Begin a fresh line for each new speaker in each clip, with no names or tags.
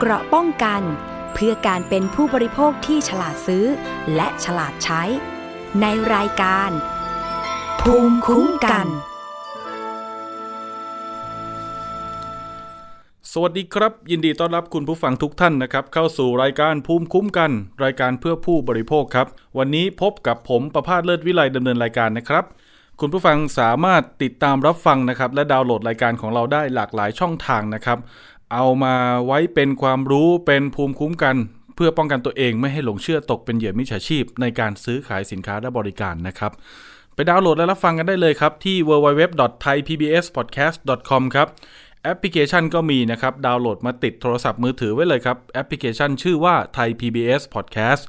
เกราะป้องกัน เพื่อการเป็นผู้บริโภคที่ฉลาดซื้อ และฉลาดใช้ ในรายการ ภูมิคุ้มกัน
สวัสดีครับ ยินดีต้อนรับคุณผู้ฟังทุกท่านนะครับ เข้าสู่รายการภูมิคุ้มกัน รายการเพื่อผู้บริโภคครับ วันนี้พบกับผมประพาสเลิศวิไลดำเนินรายการนะครับคุณผู้ฟังสามารถติดตามรับฟังนะครับ และดาวน์โหลดรายการของเราได้หลากหลายช่องทางนะครับ เอามาไว้เป็นความรู้เป็นภูมิคุ้มกัน เพื่อป้องกันตัวเองไม่ให้หลงเชื่อตกเป็นเหยื่อมิจฉาชีพ ในการซื้อขายสินค้าและบริการนะครับ ไปดาวน์โหลดและรับฟังกันได้เลยครับ ที่ www.thaipbspodcast.com ครับแอปพลิเคชันก็มีนะครับ ดาวน์โหลดมาติดโทรศัพท์มือถือไว้เลยครับ แอปพลิเคชันชื่อว่า Thai PBS Podcast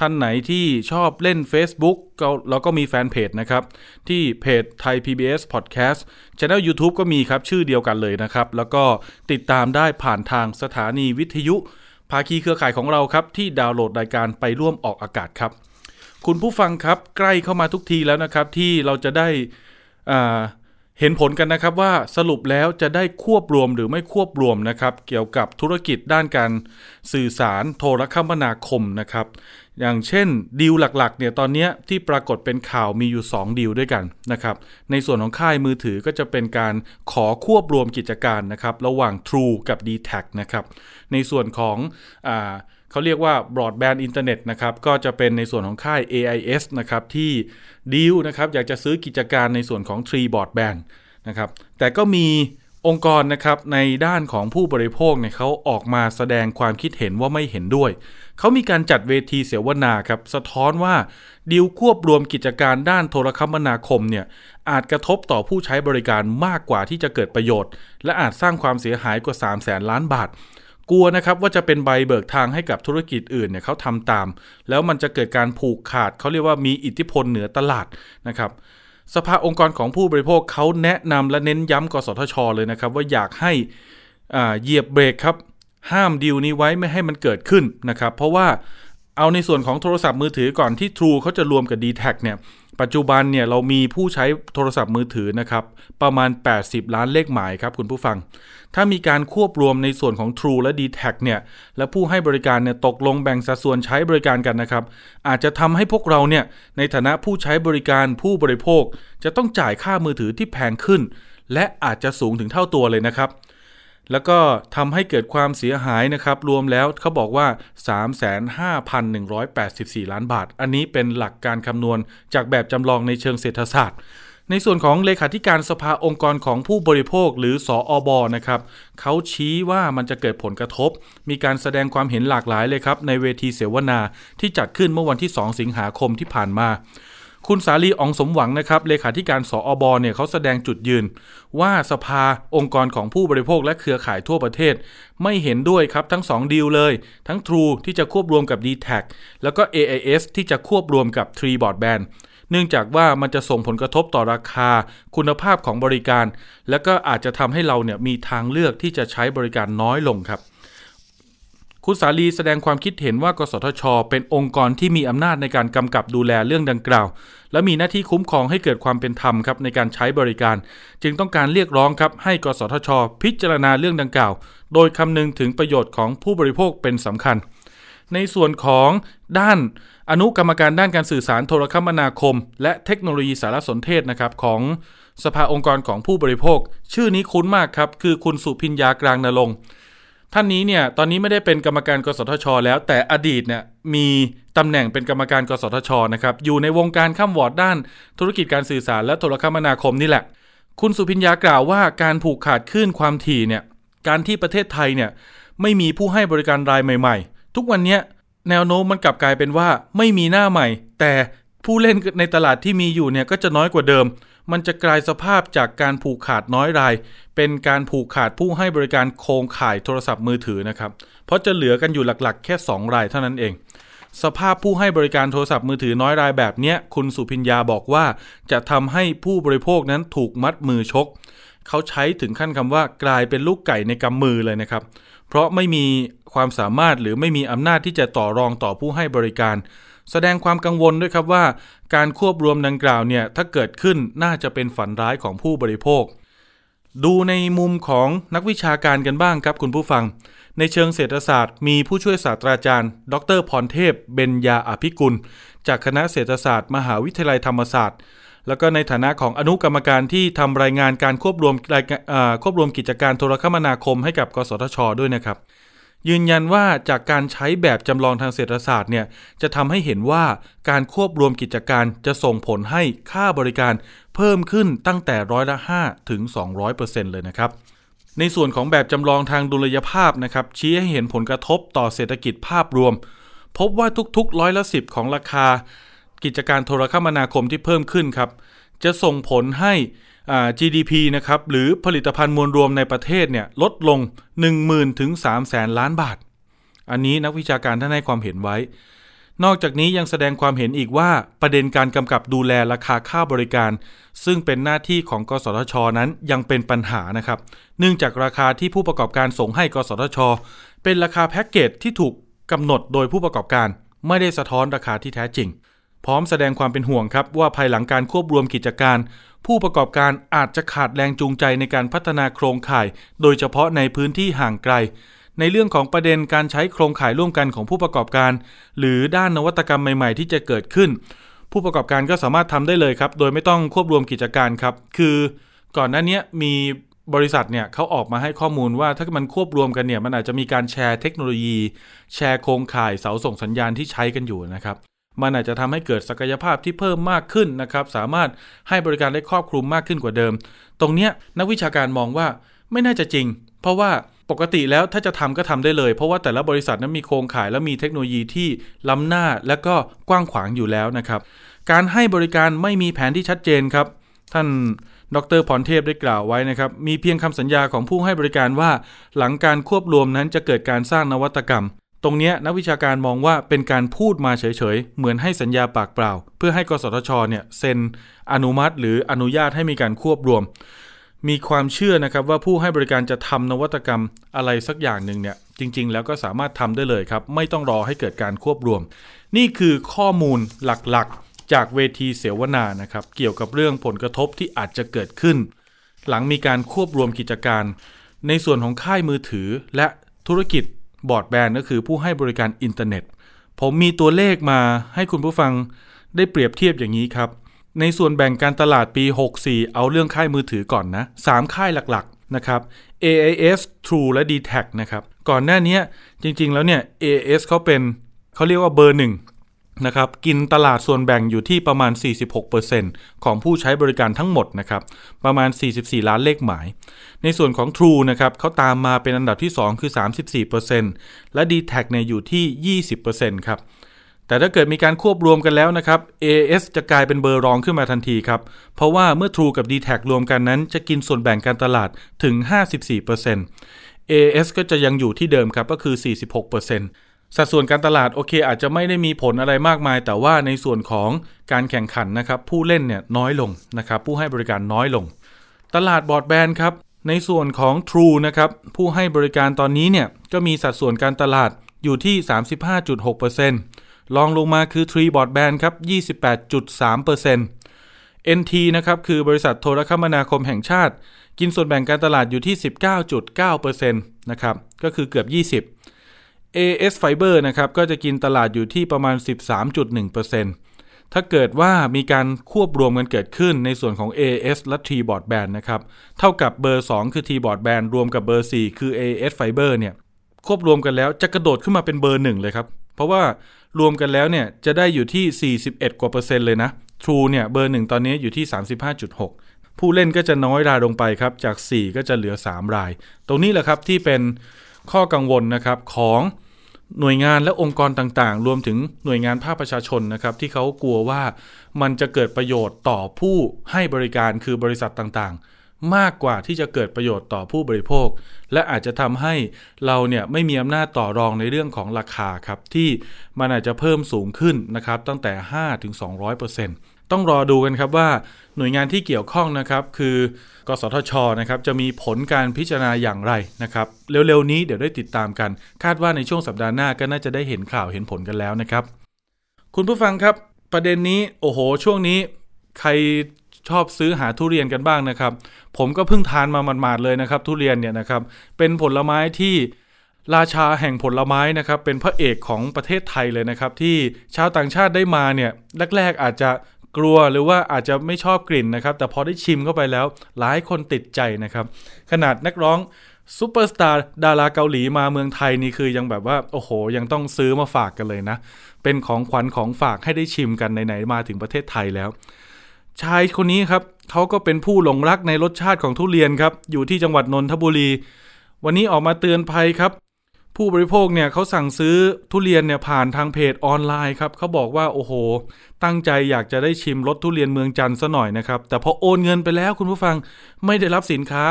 ท่านไหนที่ชอบเล่น Facebook ก็เราก็มีแฟนเพจนะครับ ที่เพจ Thai PBS Podcast Channel YouTube ก็มีครับ ชื่อเดียวกันเลยนะครับ แล้วก็ติดตามได้ผ่านทางสถานีวิทยุ ภาคีเครือข่ายของเราครับ ที่ดาวน์โหลดรายการไปร่วมออกอากาศครับ คุณผู้ฟังครับ ใกล้เข้ามาทุกทีแล้วนะครับ ที่เราจะได้เห็นผลกันนะครับว่าสรุปแล้วจะได้ควบรวมหรือไม่ควบรวมนะครับ เกี่ยวกับธุรกิจด้านการสื่อสารโทรคมนาคมนะครับ อย่างเช่นดีลหลักๆเนี่ยตอนนี้ที่ปรากฏเป็นข่าวมีอยู่ 2 ดีลด้วยกันนะครับในส่วนของค่ายมือถือก็จะเป็นการขอควบรวมกิจการนะครับระหว่าง True กับ d t แทนะครับในส่วนของอ่าเขาเรียกว่า broadband อินเทอร์เน็ตนะครับก็จะเป็นในส่วนของค่าย AIS นะครับที่ดีลนะครับอยากจะซื้อกิจการในส่วนของ Tree Broadband นะครับแต่ก็มี องค์กรนะครับในด้านของผู้บริโภคเนี่ยเขาออกมาแสดงความคิดเห็นว่าไม่เห็นด้วย เขามีการจัดเวทีเสวนาครับสะท้อนว่าดีลควบรวมกิจการด้านโทรคมนาคมเนี่ยอาจกระทบต่อผู้ใช้บริการมากกว่าที่จะเกิดประโยชน์ และอาจสร้างความเสียหายกว่า 3 0 0แสนล้านบาท กลัวนะครับว่าจะเป็นใบเบิกทางให้กับธุรกิจอื่นเนี่ยเขาทำตาม แล้วมันจะเกิดการผูกขาดเขาเรียกว่ามีอิทธิพลเหนือตลาดนะครับ สภาองค์กรของผู้บริโภคเขาแนะนำและเน้นย้ำกสทช เลยนะครับ ว่าอยากให้อ่าเหยียบเบรกครับ ห้ามดีลนี้ไว้ไม่ให้มันเกิดขึ้นนะครับ เพราะว่าเอาในส่วนของโทรศัพท์มือถือก่อนที่ True เขาจะรวมกับ d t แทเนี่ย ปัจจุบันเนี่ยเรามีผู้ใช้โทรศัพท์มือถือนะครับประมาณ 80 ล้านเลขหมายครับคุณผู้ฟัง ถ้ามีการควบรวมในส่วนของ True และ d t แทเนี่ยและผู้ให้บริการเนี่ยตกลงแบ่งสัดส่วนใช้บริการกันนะครับ อาจจะทำให้พวกเราเนี่ยในฐานะผู้ใช้บริการผู้บริโภค จะต้องจ่ายค่ามือถือที่แพงขึ้น และอาจจะสูงถึงเท่าตัวเลยนะครับ แล้วก็ทำให้เกิดความเสียหายนะครับ รวมแล้วเขาบอกว่า 35,184 ล้านบาท อันนี้เป็นหลักการคำนวณจากแบบจำลองในเชิงเศรษฐศาสตร์ ในส่วนของเลขาธิการสภาองค์กรของผู้บริโภคหรือสออบนะครับเขาชี้ว่ามันจะเกิดผลกระทบ มีการแสดงความเห็นหลากหลายเลยครับในเวทีเสวนาที่จัดขึ้นเมื่อวันที่ 2 สิงหาคมที่ผ่านมา คุณสาลีอองสมหวังนะครับเลขาธิการสออบเนี่ยเขาแสดงจุดยืน ว่าสภาองค์กรของผู้บริโภคและเครือข่ายทั่วประเทศ ไม่เห็นด้วยครับทั้ง 2 ดีลเลย ทั้ง True ที่จะควบรวมกับ d t แทแล้วก็ AIS ที่จะควบรวมกับ Tree Broadband เนื่องจากว่ามันจะส่งผลกระทบต่อราคา คุณภาพของบริการ แล้วก็อาจจะทำให้เราเนี่ยมีทางเลือกที่จะใช้บริการน้อยลงครับ คุณสาลีแสดงความคิดเห็นว่ากสทช เป็นองค์กรที่มีอำนาจในการกำกับดูแลเรื่องดังกล่าว และมีหน้าที่คุ้มครองให้เกิดความเป็นธรรมครับในการใช้บริการ จึงต้องการเรียกร้องครับให้กสทช พิจารณาเรื่องดังกล่าว โดยคำนึงถึงประโยชน์ของผู้บริโภคเป็นสำคัญ ในส่วนของด้านอนุกรรมการด้านการสื่อสารโทรคมนาคม และเทคโนโลยีสารสนเทศนะครับของสภาองค์กรของผู้บริโภค ชื่อนี้คุ้นมากครับคือคุณสุพิญญากลางนรงค์ ท่านนี้เนี่ยตอนนี้ไม่ได้เป็นกรรมการกสทช แล้ว แต่อดีตเนี่ยมีตำแหน่งเป็นกรรมการกสทชนะครับอยู่ในวงการข้ามวอร์ดด้าน ธุรกิจการสื่อสารและโทรคมนาคมนี่แหละ คุณสุพิญญากล่าวว่าการผูกขาดคลื่นความถี่เนี่ยการที่ประเทศไทยเนี่ยไม่มีผู้ให้บริการรายใหม่ ๆ ทุกวันนี้แนวโน้มมันกลับกลายเป็นว่าไม่มีหน้าใหม่ แต่ผู้เล่นในตลาดที่มีอยู่เนี่ยก็จะน้อยกว่าเดิม มันจะกลายสภาพจากการผูกขาดน้อยราย เป็นการผูกขาดผู้ให้บริการโครงข่ายโทรศัพท์มือถือนะครับ เพราะจะเหลือกันอยู่หลักๆ แค่ 2 รายเท่านั้นเอง สภาพผู้ให้บริการโทรศัพท์มือถือน้อยรายแบบนี้คุณสุพิญญาบอกว่า จะทำให้ผู้บริโภคนั้นถูกมัดมือชก เขาใช้ถึงขั้นคำว่ากลายเป็นลูกไก่ในกำมือเลยนะครับ เพราะไม่มีความสามารถหรือไม่มีอำนาจที่จะต่อรองต่อผู้ให้บริการ แสดงความกังวลด้วยครับว่าการควบรวมดังกล่าวเนี่ยถ้าเกิดขึ้นน่าจะเป็นฝันร้ายของผู้บริโภค ดูในมุมของนักวิชาการกันบ้างครับคุณผู้ฟัง ในเชิงเศรษฐศาสตร์ มีผู้ช่วยศาสตราจารย์ ดรพรเทพ เบญญาอภิกุล จากคณะเศรษฐศาสตร์ มหาวิทยาลัยธรรมศาสตร์ แล้วก็ในฐานะของอนุกรรมการที่ทำรายงานการควบรวมควบรวมกิจการโทรคมนาคมให้กับ กสทช ด้วยนะครับ ยืนยันว่าจากการใช้แบบจำลองทางเศรษฐศาสตร์เนี่ยจะทำให้เห็นว่าการควบรวมกิจการจะส่งผลให้ค่าบริการเพิ่มขึ้นตั้งแต่ร้อยละ5ถึง 200%เลยนะครับ ในส่วนของแบบจำลองทางดุลยภาพนะครับชี้ให้เห็นผลกระทบต่อเศรษฐกิจภาพรวม พบว่าทุกๆร้อยละสิบของราคา กิจการโทรคมนาคมที่เพิ่มขึ้นครับจะส่งผลให้ GDP นะครับหรือผลิตภัณฑ์มวลรวมในประเทศเนี่ยลดลง 10,000ถึง3แสนล้านบาท อันนี้นักวิชาการท่านให้ความเห็นไว้ นอกจากนี้ยังแสดงความเห็นอีกว่าประเด็นการกำกับดูแลราคาค่าบริการ ซึ่งเป็นหน้าที่ของกสทช นั้นยังเป็นปัญหานะครับ เนื่องจากราคาที่ผู้ประกอบการส่งให้กสทช เป็นราคาแพ็กเกจที่ถูกกำหนดโดยผู้ประกอบการ ไม่ได้สะท้อนราคาที่แท้จริง พร้อมแสดงความเป็นห่วงครับว่าภายหลังการควบรวมกิจการ ผู้ประกอบการอาจจะขาดแรงจูงใจในการพัฒนาโครงข่าย โดยเฉพาะในพื้นที่ห่างไกล ในเรื่องของประเด็นการใช้โครงข่ายร่วมกันของผู้ประกอบการ หรือด้านนวัตกรรมใหม่ ๆ ที่จะเกิดขึ้น ผู้ประกอบการก็สามารถทำได้เลยครับ โดยไม่ต้องควบรวมกิจการครับ คือก่อนหน้านี้มีบริษัทเนี่ยเขาออกมาให้ข้อมูลว่าถ้ามันควบรวมกันเนี่ยมันอาจจะมีการแชร์เทคโนโลยี แชร์โครงข่ายเสาส่งสัญญาณที่ใช้กันอยู่นะครับ มันอาจจะทำให้เกิดศักยภาพที่เพิ่มมากขึ้นนะครับ สามารถให้บริการได้ครอบคลุมมากขึ้นกว่าเดิม ตรงเนี้ยนักวิชาการมองว่าไม่น่าจะจริง เพราะว่าปกติแล้วถ้าจะทำก็ทำได้เลย เพราะว่าแต่ละบริษัทนั้นมีโครงข่ายและมีเทคโนโลยีที่ล้ำหน้าและก็กว้างขวางอยู่แล้วนะครับ การให้บริการไม่มีแผนที่ชัดเจนครับ ท่านดรพรเทพได้กล่าวไว้นะครับ มีเพียงคำสัญญาของผู้ให้บริการว่า หลังการควบรวมนั้นจะเกิดการสร้างนวัตกรรม ตรงนี้นักวิชาการมองว่าเป็นการพูดมาเฉยๆ เหมือนให้สัญญาปากเปล่า เพื่อให้กสทชเนี่ยเซ็นอนุมัติ หรืออนุญาตให้มีการควบรวม มีความเชื่อนะครับว่าผู้ให้บริการจะทำนวัตกรรมอะไรสักอย่างหนึ่งเนี่ยจริง ๆ แล้วก็สามารถทำได้เลยครับ ไม่ต้องรอให้เกิดการควบรวม นี่คือข้อมูลหลักๆ จากเวทีเสวนานะครับเกี่ยวกับเรื่องผลกระทบที่อาจจะเกิดขึ้น หลังมีการควบรวมกิจการ ในส่วนของค่ายมือถือและธุรกิจ บอร์ดแบนก็คือผู้ให้บริการอินเทอร์เน็ต ผมมีตัวเลขมาให้คุณผู้ฟังได้เปรียบเทียบอย่างนี้ครับ ในส่วนแบ่งการตลาดปี 64 เอาเรื่องค่ายมือถือก่อนนะ 3 ค่ายหลักๆนะครับ AIS True และ d t a c นะครับ ก่อนหน้านี้จริงๆแล้วเนี่ย AIS เขาเป็นเขาเรียกว่าเบอร์หนึ่ง นะครับกินตลาดส่วนแบ่งอยู่ที่ประมาณ 46%ของผู้ใช้บริการทั้งหมดนะครับประมาณ 44 ล้านเลขหมาย ในส่วนของ True นะครับเขาตามมาเป็นอันดับที่ 2 คือ 34%และ d t แทเนี่ยอยู่ที่ 20%ครับแต่ถ้าเกิดมีการควบรวมกันแล้วนะครับ AS จะกลายเป็นเบอร์รองขึ้นมาทันทีครับ เพราะว่าเมื่อ True กับ d t แทรวมกันนั้น จะกินส่วนแบ่งการตลาดถึง 54% AS ก็จะยังอยู่ที่เดิมครับก็คือ 46% สัดส่วนการตลาดโอเค อาจจะไม่ได้มีผลอะไรมากมาย แต่ว่าในส่วนของการแข่งขันนะครับ ผู้เล่นเนี่ยน้อยลงนะครับ ผู้ให้บริการน้อยลง ตลาดบอร์ดแบนครับ ในส่วนของ True นะครับ ผู้ให้บริการตอนนี้เนี่ยก็มีสัดส่วนการตลาดอยู่ที่ 35.6%ลองลงมาคือ Tree Broadband ครับ 28.3% NT นะครับ คือบริษัทโทรคมนาคมแห่งชาติ กินส่วนแบ่งการตลาดอยู่ที่ 19.9%นะครับ ก็คือเกือบ 20 AS Fiber นะครับก็จะกินตลาดอยู่ที่ประมาณ 13.1%ถ้าเกิดว่ามีการควบรวมกันเกิดขึ้นในส่วนของ AS และ T Broadband นะครับ เท่ากับเบอร์ 2 คือ T Broadband รวมกับเบอร์ 4 คือ AS Fiber เนี่ยควบรวมกันแล้วจะกระโดดขึ้นมาเป็นเบอร์ 1 เลยครับ เพราะว่ารวมกันแล้วเนี่ยจะได้อยู่ที่ 41 กว่าเปอร์เซ็นต์เลยนะ True เนี่ยเบอร์ 1 ตอนนี้อยู่ที่ 35.6 ผู้เล่นก็จะน้อยรายลงไปครับจาก 4 ก็จะเหลือ 3 ราย ตรงนี้แหละครับที่เป็นข้อกังวลนะครับของ หน่วยงานและองค์กรต่างๆ รวมถึงหน่วยงานภาคประชาชนนะครับที่เขากลัวว่ามันจะเกิดประโยชน์ต่อผู้ให้บริการคือบริษัทต่างๆ มากกว่าที่จะเกิดประโยชน์ต่อผู้บริโภค และอาจจะทำให้เราเนี่ยไม่มีอำนาจต่อรองในเรื่องของราคาครับที่มันอาจจะเพิ่มสูงขึ้นนะครับตั้งแต่ 5-200% ต้องรอดูกันครับว่าหน่วยงานที่เกี่ยวข้องนะครับคือกสทชนะครับจะมีผลการพิจารณาอย่างไรนะครับเร็วๆนี้เดี๋ยวได้ติดตามกัน คาดว่าในช่วงสัปดาห์หน้าก็น่าจะได้เห็นข่าวเห็นผลกันแล้วนะครับ คุณผู้ฟังครับประเด็นนี้โอ้โห ช่วงนี้ใครชอบซื้อหาทุเรียนกันบ้างนะครับ ผมก็เพิ่งทานมาหมาดๆเลยนะครับ ทุเรียนเนี่ยนะครับเป็นผลไม้ที่ราชาแห่งผลไม้นะครับเป็นพระเอกของประเทศไทยเลยนะครับ ที่ชาวต่างชาติได้มาเนี่ยแรกๆอาจจะ กลัวหรือว่าอาจจะไม่ชอบกลิ่นนะครับ แต่พอได้ชิมเข้าไปแล้ว หลายคนติดใจนะครับ ขนาดนักร้องซูเปอร์สตาร์ดาราเกาหลีมาเมืองไทยนี่คือยังแบบว่า โอ้โห ยังต้องซื้อมาฝากกันเลยนะ เป็นของขวัญของฝากให้ได้ชิมกันไหนๆมาถึงประเทศไทยแล้ว ชายคนนี้ครับเขาก็เป็นผู้หลงรักในรสชาติของทุเรียนครับ อยู่ที่จังหวัดนนทบุรี วันนี้ออกมาเตือนภัยครับ ผู้บริโภคเนี่ยเขาสั่งซื้อทุเรียนเนี่ยผ่านทางเพจออนไลน์ครับเขาบอกว่าโอ้โห ตั้งใจอยากจะได้ชิมรสทุเรียนเมืองจันทร์ซะหน่อยนะครับ แต่พอโอนเงินไปแล้วคุณผู้ฟังไม่ได้รับสินค้า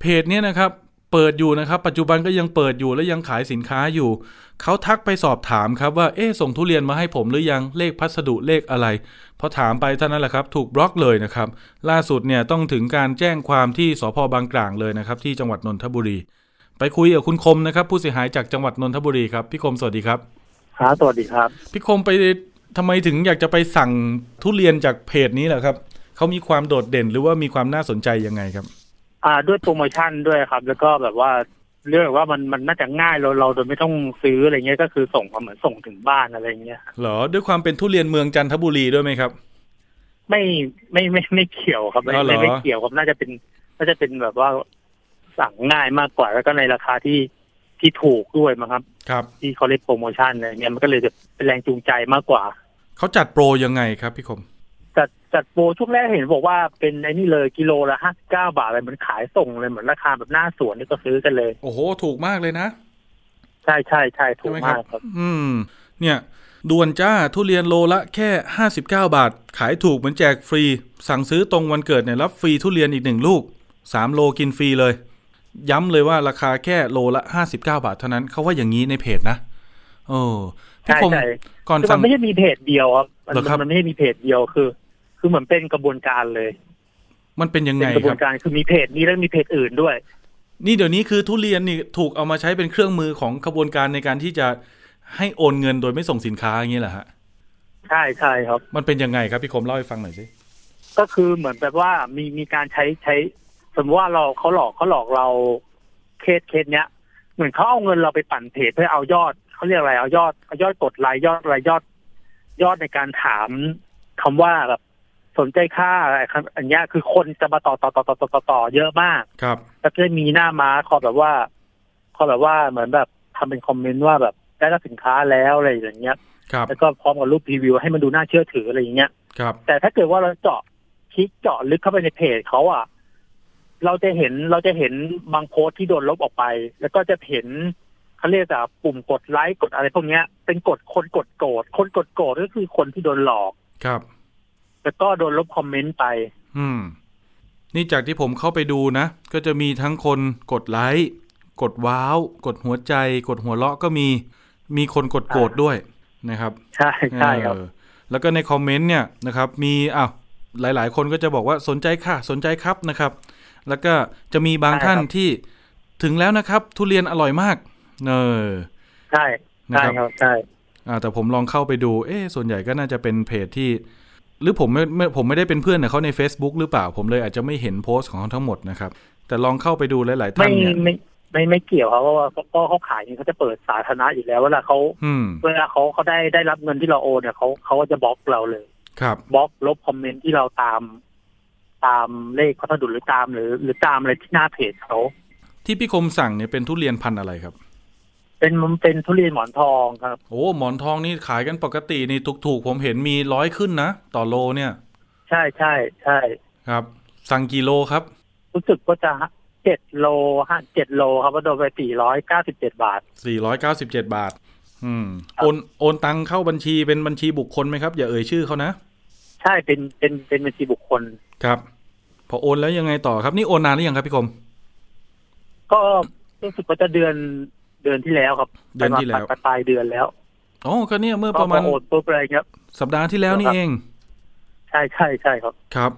เพจเนี่ยนะครับเปิดอยู่นะครับ ปัจจุบันก็ยังเปิดอยู่และยังขายสินค้าอยู่ เขาทักไปสอบถามครับว่าเอ๊ส่งทุเรียนมาให้ผมหรือยังเลขพัสดุเลขอะไรพอถามไปเท่านั้นแหละครับ ถูกบล็อกเลยนะครับ ล่าสุดเนี่ยต้องถึงการแจ้งความที่สพบางกลางเลยนะครับ ที่จังหวัดนนทบุรี ไปคุยกับคุณคมนะครับ ผู้เสียหายจากจังหวัดนนทบุรีครับ พี่คมสวัสดีครับ
ครับสวัสดีครับ
พี่คมไปทำไมถึงอยากจะไปสั่งทุเรียนจากเพจนี้เหรอครับเขามีความโดดเด่นหรือว่ามีความน่าสนใจยังไงครับ
อ่า ด้วยโปรโมชั่นด้วยครับ แล้วก็แบบว่าเรื่องว่ามันมันน่าจะง่ายเราเราโดยไม่ต้องซื้ออะไรเงี้ยก็คือส่งมาเหมือนส่งถึงบ้านอะไรเงี้ยครับ
เหรอด้วยความเป็นทุเรียนเมืองจันทบุรีด้วยไหมครับ
ไม่ไม่ไม่ไม่เกี่ยวครับไม่
อ๋อเหรอ
ไม่ไม่เกี่ยวครับน่าจะเป็นน่าจะเป็นแบบว่า สั่งง่ายมากกว่า แล้วก็ในราคาที่ที่ถูกด้วยมั้งครับ
ครับ
ที่เขาเรียกโปรโมชั่นอะไรเงี้ยมันก็เลยจะเป็นแรงจูงใจมากกว่า
เขาจัดโปรยังไงครับพี่คม
จัดจัดโปรช่วงแรกเห็นบอกว่าเป็นไอ้นี่เลยกิโลละห้าสิบเก้าบาทอะไรเหมือนขายส่งเลยเหมือนราคาแบบหน้าสวนนี่ก็ซื้อกันเลย
โอ้โห ถูกมากเลยนะ
ใช่ใช่ใช่ถู
ใช่
ก
ไหมค
มา
รับ
กครับ
อืม เนี่ยด่วนจ้าทุเรียนโลละแค่ห้าสิบเก้าบาท ขายถูกเหมือนแจกฟรี สั่งซื้อตรงวันเกิดเนี่ยรับฟรีทุเรียนอีกหนึ่งลูกสามโลกินฟรีเลย ย้ำเลยว่าราคาแค่โลละห้าสิบเก้าบาทเท่านั้นเขาว่าอย่างนี้ในเพจนะเออพี่
ใช่
คม
ใช่
ก่อน
คือ
ฟั
มั
ง
นไม่ใช่มีเพจเดียวครับมัน
เหรอครับ
มันไม่ใช่มีเพจเดียวคือ คือเหมือนเป็นกระบวนการเลย
มันเป็นยัง
เป็
ไง
นกระบ
ค
ว
รับ
นการคือมีเพจนี้แล้วมีเพจอื่นด้วย
นี่เดี๋ยวนี้คือทุเรียนนี่ถูกเอามาใช้เป็นเครื่องมือของกระบวนการในการที่จะให้โอนเงินโดยไม่ส่งสินค้าอย่างนี้แหละฮะ
ใช่ใช่ครับ
มันเป็นยังไงครับพี่คมเล่าให้ฟังหน่อยสิ
ก็คือเหมือนแบบว่ามีมีการใช้ใช้ สมมติว่าเราเขาหลอกเขาหลอกเราเคสเคสเนี้ย เหมือนเขาเอาเงินเราไปปั่นเพจเพื่อเอายอดเขาเรียกอะไรเอายอดเอายอดกดไลค์ยอดอะไรยอด ยอดในการถามคำว่าแบบสนใจค่าอะไรครับอันเนี้ยคือคนจะมาต่อต่อต่อต่อต่อต่อต่อเยอะมาก
ครับ
แล้วก็จะมีหน้าม้าคอยแบบว่าคอยแบบว่าเหมือนแบบทำเป็นคอมเมนต์ว่าแบบได้รับสินค้าแล้วอะไรอย่างเงี้ย
ครับ
แล้วก็พร้อมกับรูปรีวิวให้มันดูน่าเชื่อถืออะไรอย่างเงี้ย
ครับ
แต่ถ้าเกิดว่าเราเจาะคลิกเจาะลึกเข้าไปในเพจเขาอะ เราจะเห็นเราจะเห็นบางโพสต์ที่โดนลบออกไป แล้วก็จะเห็นเขาเรียกว่าปุ่มกดไลค์กดอะไรพวกเนี้ย เป็นกดคนกดโกรธคนกดโกรธก็คือคนที่โดนหลอก
ครับ
แล้วก็โดนลบคอมเมนต์ไป
อืม นี่จากที่ผมเข้าไปดูนะ ก็จะมีทั้งคนกดไลค์กดว้าว กดหัวใจ กดหัวเราะก็มี มีคนกดโกรธด้วยนะครับ
ใช่ใช่ครับ
เออแล้วก็ในคอมเมนต์เนี่ยนะครับ มีอ้าวหลาย ๆ คนก็จะบอกว่าสนใจค่ะ สนใจครับนะครับ แล้วก็จะมีบาง
ใช่
ท่าน
ครับ
ที่ถึงแล้วนะครับ ทุเรียนอร่อยมาก เออ
ใช่
นะ
ใช่
ครับ
ครับใช่
อ่าแต่ผมลองเข้าไปดู เอ๊ะส่วนใหญ่ก็น่าจะเป็นเพจที่ หรือผมไม่ไม่ผมไม่ได้เป็นเพื่อนกับเขาใน Facebook หรือเปล่า ผมเลยอาจจะไม่เห็นโพสต์ของเขาทั้งหมดนะครับ แต่ลองเข้าไปดูหลาย ๆ ท่า
ไม่
นเนี่ย
ไม่ไม่ไม่เกี่ยวครับเพราะว่าเพราะเขาขายนี่เขาจะเปิดสาธารณะอยู่แล้วเวลาเขา
อืม
เวลาเขาเขาได้ได้รับเงินที่เราโอนเนี่ยเขาเขาก็จะบล็อกเราเลย
ครับ
บล็อกลบคอมเมนต์ที่เราตาม ตามเลขพัสดุหรือตามหรือ หรือตามอะไรที่หน้าเพจเขา
ที่พี่คมสั่งเนี่ยเป็นทุเรียนพันธุ์อะไรครับ
เป็นมันเป็นทุเรียนหมอนทองครับ
โอ้หมอนทองนี่ขายกันปกตินี่ถูกๆผมเห็นมีร้อยขึ้นนะต่อโลเนี่ย
ใช่ใช่ใช่
ครับ สั่งกี่โลครับ
รู้สึกว่าจะเจ็ดโลห้าเจ็ดโลครับว่าโดนไปสี่ร้อยเก้าสิบเจ็ดบาท
497บาท อืม
ครับ
โอนโอนตังเข้าบัญชีเป็นบัญชีบุคคลไหมครับ อย่าเอ่ยชื่อเขานะ
ใช่เป็นเป็นเป็นบัญชีบุคคล
ครับ พอโอนแล้วยังไงต่อครับ นี่โอนนานหรือยังครับพี่คม
ก็รู้สึกว่าจะเดือนเดือนที่แล้วครับ
เดือนที่แล้ว
ปลายปลายเดือนแล้ว
อ๋อก็เนี่ยเมื่อ
ก็
ประมาณ
โอนปุ๊บอะไรเงี้ย
สัปดาห์ที่แล้วนี่
ครับ
เอง
ใช่ใช่ใช่ครับ
ครับ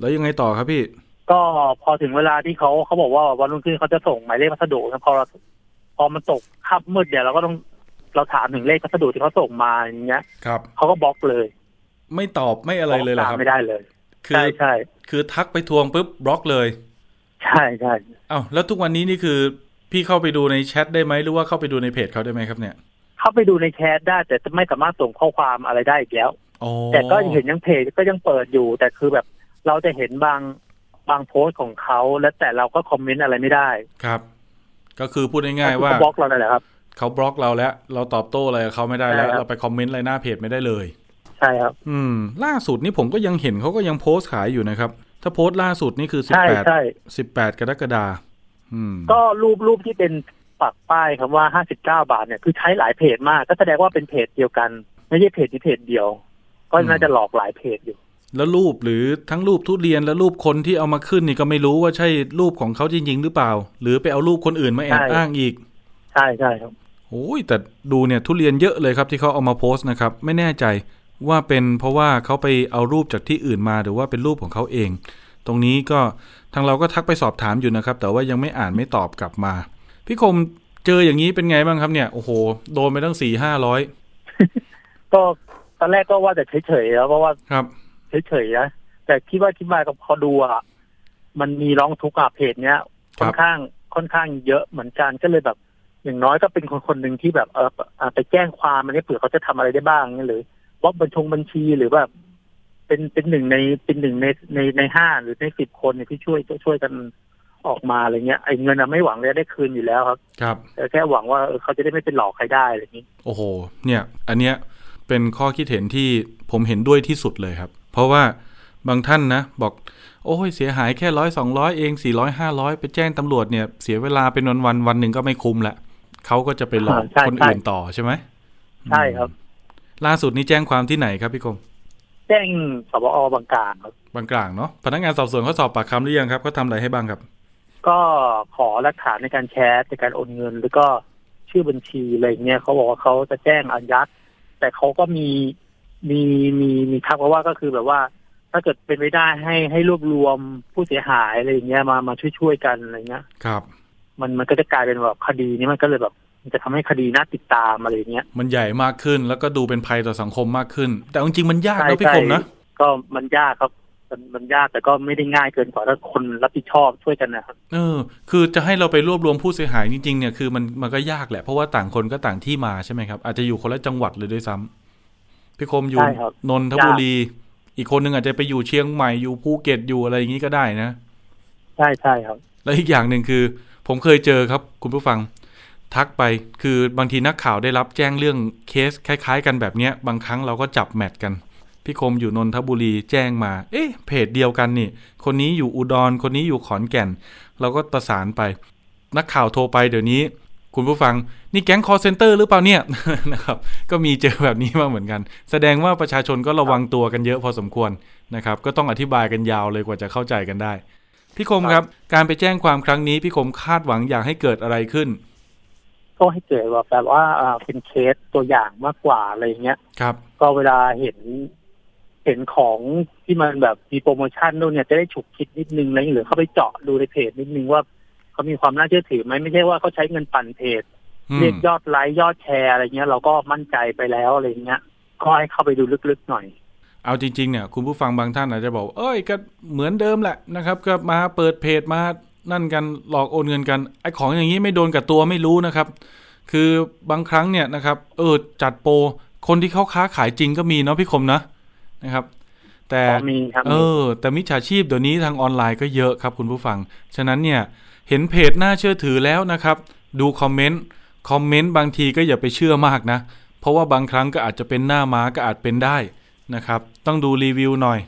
แล้วยังไงต่อครับพี่
ก็พอถึงเวลาที่เขาเขาบอกว่าวันรุ่งขึ้นเขาจะส่งหมายเลขพัสดุนะพอเราพอมันตกค่ำมืดเดี๋ยวเราก็ต้องเราถามถึงเลขพัสดุที่เขาส่งมาอย่างเงี้ย
ครับ
เขาก็บล็อกเลย
ไม่ตอบไม่อะไรเลยเหรอครับ
ตามไม่ได้เลย
คื
ใช่ใช่
คือทักไปทวงปุ๊บบล็อกเลย
ใช่ใช่
เอ้าแล้วทุกวันนี้นี่คือ พี่เข้าไปดูในแชทได้ไหมหรือว่าเข้าไปดูในเพจเขาได้ไหมครับเนี่ย
เข้าไปดูในแชทได้ แต่ไม่สามารถส่งข้อความอะไรได้อีกแล้ว
อ๋อ
แต่ก็เห็นยังเพจก็ยังเปิดอยู่ แต่คือแบบเราจะเห็นบางบางโพสต์ของเขาแล้วแต่เราก็คอมเมนต์อะไรไม่ได้
ครับ ก็คือพูดง่ายๆว่า
เขบล็อกเรานั่นแหละครับ
เขาบล็อกเราแล้ว เราตอบโต้อะไรกับเขาไม่ได้แล้ว
ใช่ครับ
เราไปคอมเมนต์อะไรหน้าเพจไม่ได้เลย
ใช่ครับ
อืม ล่าสุดนี่ผมก็ยังเห็นเขาก็ยังโพสต์ขายอยู่นะครับ ถ้าโพสต์ล่าสุดนี่คือสิบ
ใช่
แปด
ใช่
สิบแปดกรกฎาอืม
ก็รูปรูปที่เป็นปักป้ายคำว่าห้าสิบเก้าบาทเนี่ยคือใช้หลายเพจมาก ก็แสดงว่าเป็นเพจเดียวกัน ไม่ใช่เพจนี้เพจเดียว ก็น่าจะหลอกหลายเพจอยู่
แล้วรูปหรือทั้งรูปทุเรียนและรูปคนที่เอามาขึ้นนี่ก็ไม่รู้ว่าใช่รูปของเขาจริงๆหรือเปล่า หรือไปเอารูปคนอื่นมาแอบ
ใช่
อ้างอีก
ใช่ใช่ครับ
โอ้ยแต่ดูเนี่ยทุเรียนเยอะเลยครับที่เขาเอามาโพสต์นะครับ ไม่แน่ใจ ว่าเป็นเพราะว่าเขาไปเอารูปจากที่อื่นมาหรือว่าเป็นรูปของเขาเอง ตรงนี้ก็ทางเราก็ทักไปสอบถามอยู่นะครับ แต่ว่ายังไม่อ่านไม่ตอบกลับมา พี่คมเจออย่างนี้เป็นไงบ้างครับเนี่ยโอ้โหโดนไปตั้งสี่ห้าร้อย
ก็ตอนแรกก็ว่าจะเฉยๆแล้วเพราะว่า
ครับ
เฉยๆนะแต่คิดว่าคิดมากับพอดูอะมันมีร้องทุกข์อะเพจเนี้ย
ครั
ค่อบนข้างค่อนข้างเยอะเหมือนกันก็เลยแบบอย่างน้อยก็เป็นคนคนหนึ่งที่แบบเออเอ่อไปแจ้งความมันนี้เผื่อเขาจะทำอะไรได้บ้างเนี่ยหรือ ว่าบัญชงบัญชีหรือแบบเป็นเป็นหนึ่งในเป็นหนึ่งในในในห้าหรือในสิบคนเนี่ยที่ช่วยช่วยกันออกมาอะไรเงี้ยไอ้เงินอะไม่หวังเลยได้คืนอยู่แล้วครับ
ครับ
แต่แค่หวังว่าเออเขาจะได้ไม่เป็นหลอกใครได้อะไรอย่างนี้
โอ้โห เนี่ย อันเนี้ยเป็นข้อคิดเห็นที่ผมเห็นด้วยที่สุดเลยครับ เพราะว่าบางท่านนะ บอก โอ้ยเสียหายแค่ร้อยสองร้อยเองสี่ร้อยห้าร้อยไปแจ้งตำรวจเนี่ย เสียเวลาเป็นวันวันๆวันหนึ่งก็ไม่คุ้มละเขาก็จะไปหลอก
ใช่
คน
ใช่
อื่นต่อใช่ไหม
ใช่ครับ
ล่าสุดนี้แจ้งความที่ไหนครับพี่คม
แจ้งสบอบางกลางครับ
บางกลางเนาะพนักงานสอบสวนเขาสอบปากคำหรือยังครับเขาทำอะไรให้บ้างครับ
ก็ขอหลักฐานในการแชทในการโอนเงิน แล้วก็ชื่อบัญชีอะไรเงี้ยเขาบอกว่าเขาจะแจ้งอายัดแต่เขาก็มีมีมีมีทักมาว่าก็คือแบบว่า ถ้าเกิดเป็นไปได้ให้ให้รวบรวมผู้เสียหายอะไรอย่างเงี้ยมามาช่วยช่วยๆกันอะไรเงี้ย
ครับ
มันมันก็จะกลายเป็นแบบคดีนี้มันก็เลยแบบมัน จะทำให้คดีน่าติดตามอะไรอย่างเงี้ย
มันใหญ่มากขึ้นแล้วก็ดูเป็นภัยต่อสังคมมากขึ้น แต่เอาจริงๆมันยาก
ใช่
นะพี่
ใช่
คมนะ
ก็มันยากครับมันมันยากแต่ก็ไม่ได้ง่ายเกินกว่าถ้าคนรับผิดชอบช่วยกันนะครับ
เออ คือจะให้เราไปรวบรวมผู้เสียหายจริงๆเนี่ยคือมันมันก็ยากแหละเพราะว่าต่างคนก็ต่างที่มาใช่ไหมครับ อาจจะอยู่คนละจังหวัดเลยด้วยซ้ำพี่คมอยู่
ใช่ครับ
นนทบุรี อีกคนนึงอาจจะไปอยู่เชียงใหม่อยู่ภูเก็ตอยู่อะไรอย่างนี้ก็ได้นะ
ใช่ใช่ครับ
แล้วอีกอย่างหนึ่งคือ ผมเคยเจอครับ คุณผู้ฟัง ทักไปคือบางทีนักข่าวได้รับแจ้งเรื่องเคสคล้าย ๆ กันแบบนี้บางครั้งเราก็จับแมทกัน พี่คมอยู่นนทบุรีแจ้งมา เอ๊ะเพจเดียวกันนี่ คนนี้อยู่อุดร คนนี้อยู่ขอนแก่น เราก็ประสานไป นักข่าวโทรไปเดี๋ยวนี้ คุณผู้ฟัง นี่แก๊งคอลเซ็นเตอร์หรือเปล่าเนี่ยนะครับ ก็มีเจอแบบนี้มาเหมือนกัน แสดงว่าประชาชนก็ระวังตัวกันเยอะพอสมควรนะครับ ก็ต้องอธิบายกันยาวเลยกว่าจะเข้าใจกันได้ พี่คมครับ การไปแจ้งความครั้งนี้พี่คมคาดหวังอยากให้เกิดอะไรขึ้น
ก็ให้เกิดว่าแบบว่าอ่าเป็นเคสตัวอย่างมากกว่าอะไรอย่างเงี้ย
ครับ
ก็เวลาเห็นเห็นของที่มันแบบมีโปรโมชั่นนู่นเนี่ยจะได้ฉุกคิดนิดนึงอะไรอย่างเงี้ยหรือเข้าไปเจาะดูในเพจนิดนึงว่าเขามีความน่าเชื่อถือไหมไม่ใช่ว่าเขาใช้เงินปั่นเพจ
อืม
เรียกยอดไลค์ยอดแชร์อะไรเงี้ย เราก็มั่นใจไปแล้วอะไรเงี้ยก็ให้เข้าไปดูลึกๆหน่อย
เอาจริง ๆ เนี่ย คุณผู้ฟังบางท่านอาจจะบอก เอ้ยก็เหมือนเดิมแหละนะครับ ก็มาเปิดเพจมา นั่นกันหลอกโอนเงินกันไอ้ของอย่างนี้ไม่โดนกับตัวไม่รู้นะครับ คือบางครั้งเนี่ยนะครับเออจัดโปรคนที่เขาค้าขายจริงก็มีเนาะพี่คมนะนะครับ แต่
อ๋อมีครับ
เออ แต่มิจฉาชีพเดี๋ยวนี้ทางออนไลน์ก็เยอะครับคุณผู้ฟัง ฉะนั้นเนี่ยเห็นเพจน่าเชื่อถือแล้วนะครับ ดูคอมเมนต์คอมเมนต์บางทีก็อย่าไปเชื่อมากนะ เพราะว่าบางครั้งก็อาจจะเป็นหน้าม้าก็อาจเป็นได้นะครับ ต้องดูรีวิวหน่อย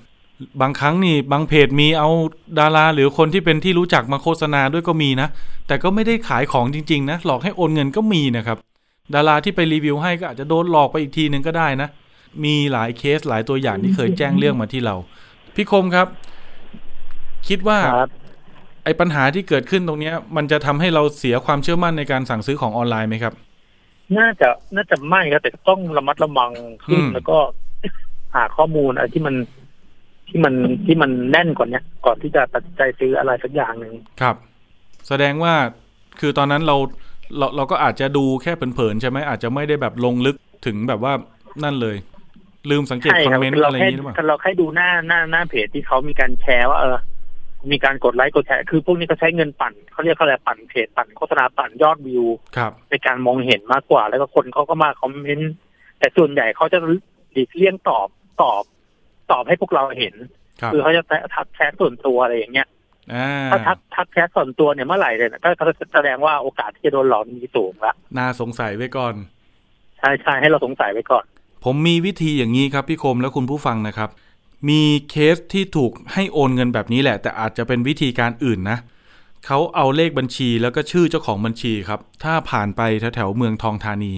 บางครั้งนี่บางเพจมีเอาดารา หรือคนที่เป็นที่รู้จักมาโฆษณาด้วยก็มีนะ แต่ก็ไม่ได้ขายของจริงๆนะหลอกให้โอนเงินก็มีนะครับ ดาราที่ไปรีวิวให้ก็อาจจะโดนหลอกไปอีกทีหนึ่งก็ได้นะ มีหลายเคสหลายตัวอย่างที่เคยแจ้งเรื่องมาที่เรา พี่คมครับ คิดว่า
ครับ
ไอ้ปัญหาที่เกิดขึ้นตรงเนี้ย มันจะทำให้เราเสียความเชื่อมั่นในการสั่งซื้อของออนไลน์ไหมครับ
น่าจะน่าจะไม่ครับแต่ต้องระมัดระวังขึ้น
อืม
แล้วก็หาข้อมูลอะไรที่มัน ที่มันที่มันแน่นกว่าเนี้ยก่อนที่จะตัดสินใจซื้ออะไรสักอย่างหนึ่ง
ครับ แสดงว่าคือตอนนั้นเราเราเราก็อาจจะดูแค่เผินๆใช่ไหมอาจจะไม่ได้แบบลงลึกถึงแบบว่านั่นเลย ลืมสังเกต
ใช่
คอม
ครับ
เมนต์
คือเรา
อะไรอ
แค่
ย่างนี้หรือเปล่า
เราแค่ดูหน้าหน้าหน้าเพจที่เขามีการแชร์ว่าเออมีการกดไลค์กดแชร์คือพวกนี้เขาใช้เงินปั่นเขาเรียกเขาอะไรปั่นเพจปั่นโฆษณาปั่นยอดวิว
ครับ
ในการมองเห็นมากกว่า แล้วก็คนเขาก็มาคอมเมนต์แต่ส่วนใหญ่เขาจะหลีกเลี่ยงตอบตอบ ตอบให้พวกเราเห็น
ครับ
คือเขาจะทักแชทส่วนตัวอะไรอย่างเงี้ย
อ่า
ถ้าทักทักแชทส่วนตัวเนี่ยเมื่อไหร่เนี่ยก็ก็แสดงว่าโอกาสที่จะโดนหลอกมีสูงละ
น่าสงสัยไว้ก่อน
ใช่ใช่ให้เราสงสัยไว้ก่อน
ผมมีวิธีอย่างนี้ครับพี่คมและคุณผู้ฟังนะครับ มีเคสที่ถูกให้โอนเงินแบบนี้แหละ แต่อาจจะเป็นวิธีการอื่นนะเขาเอาเลขบัญชีแล้วก็ชื่อเจ้าของบัญชีครับ ถ้าผ่านไปแถวแถวๆเมืองทองธานี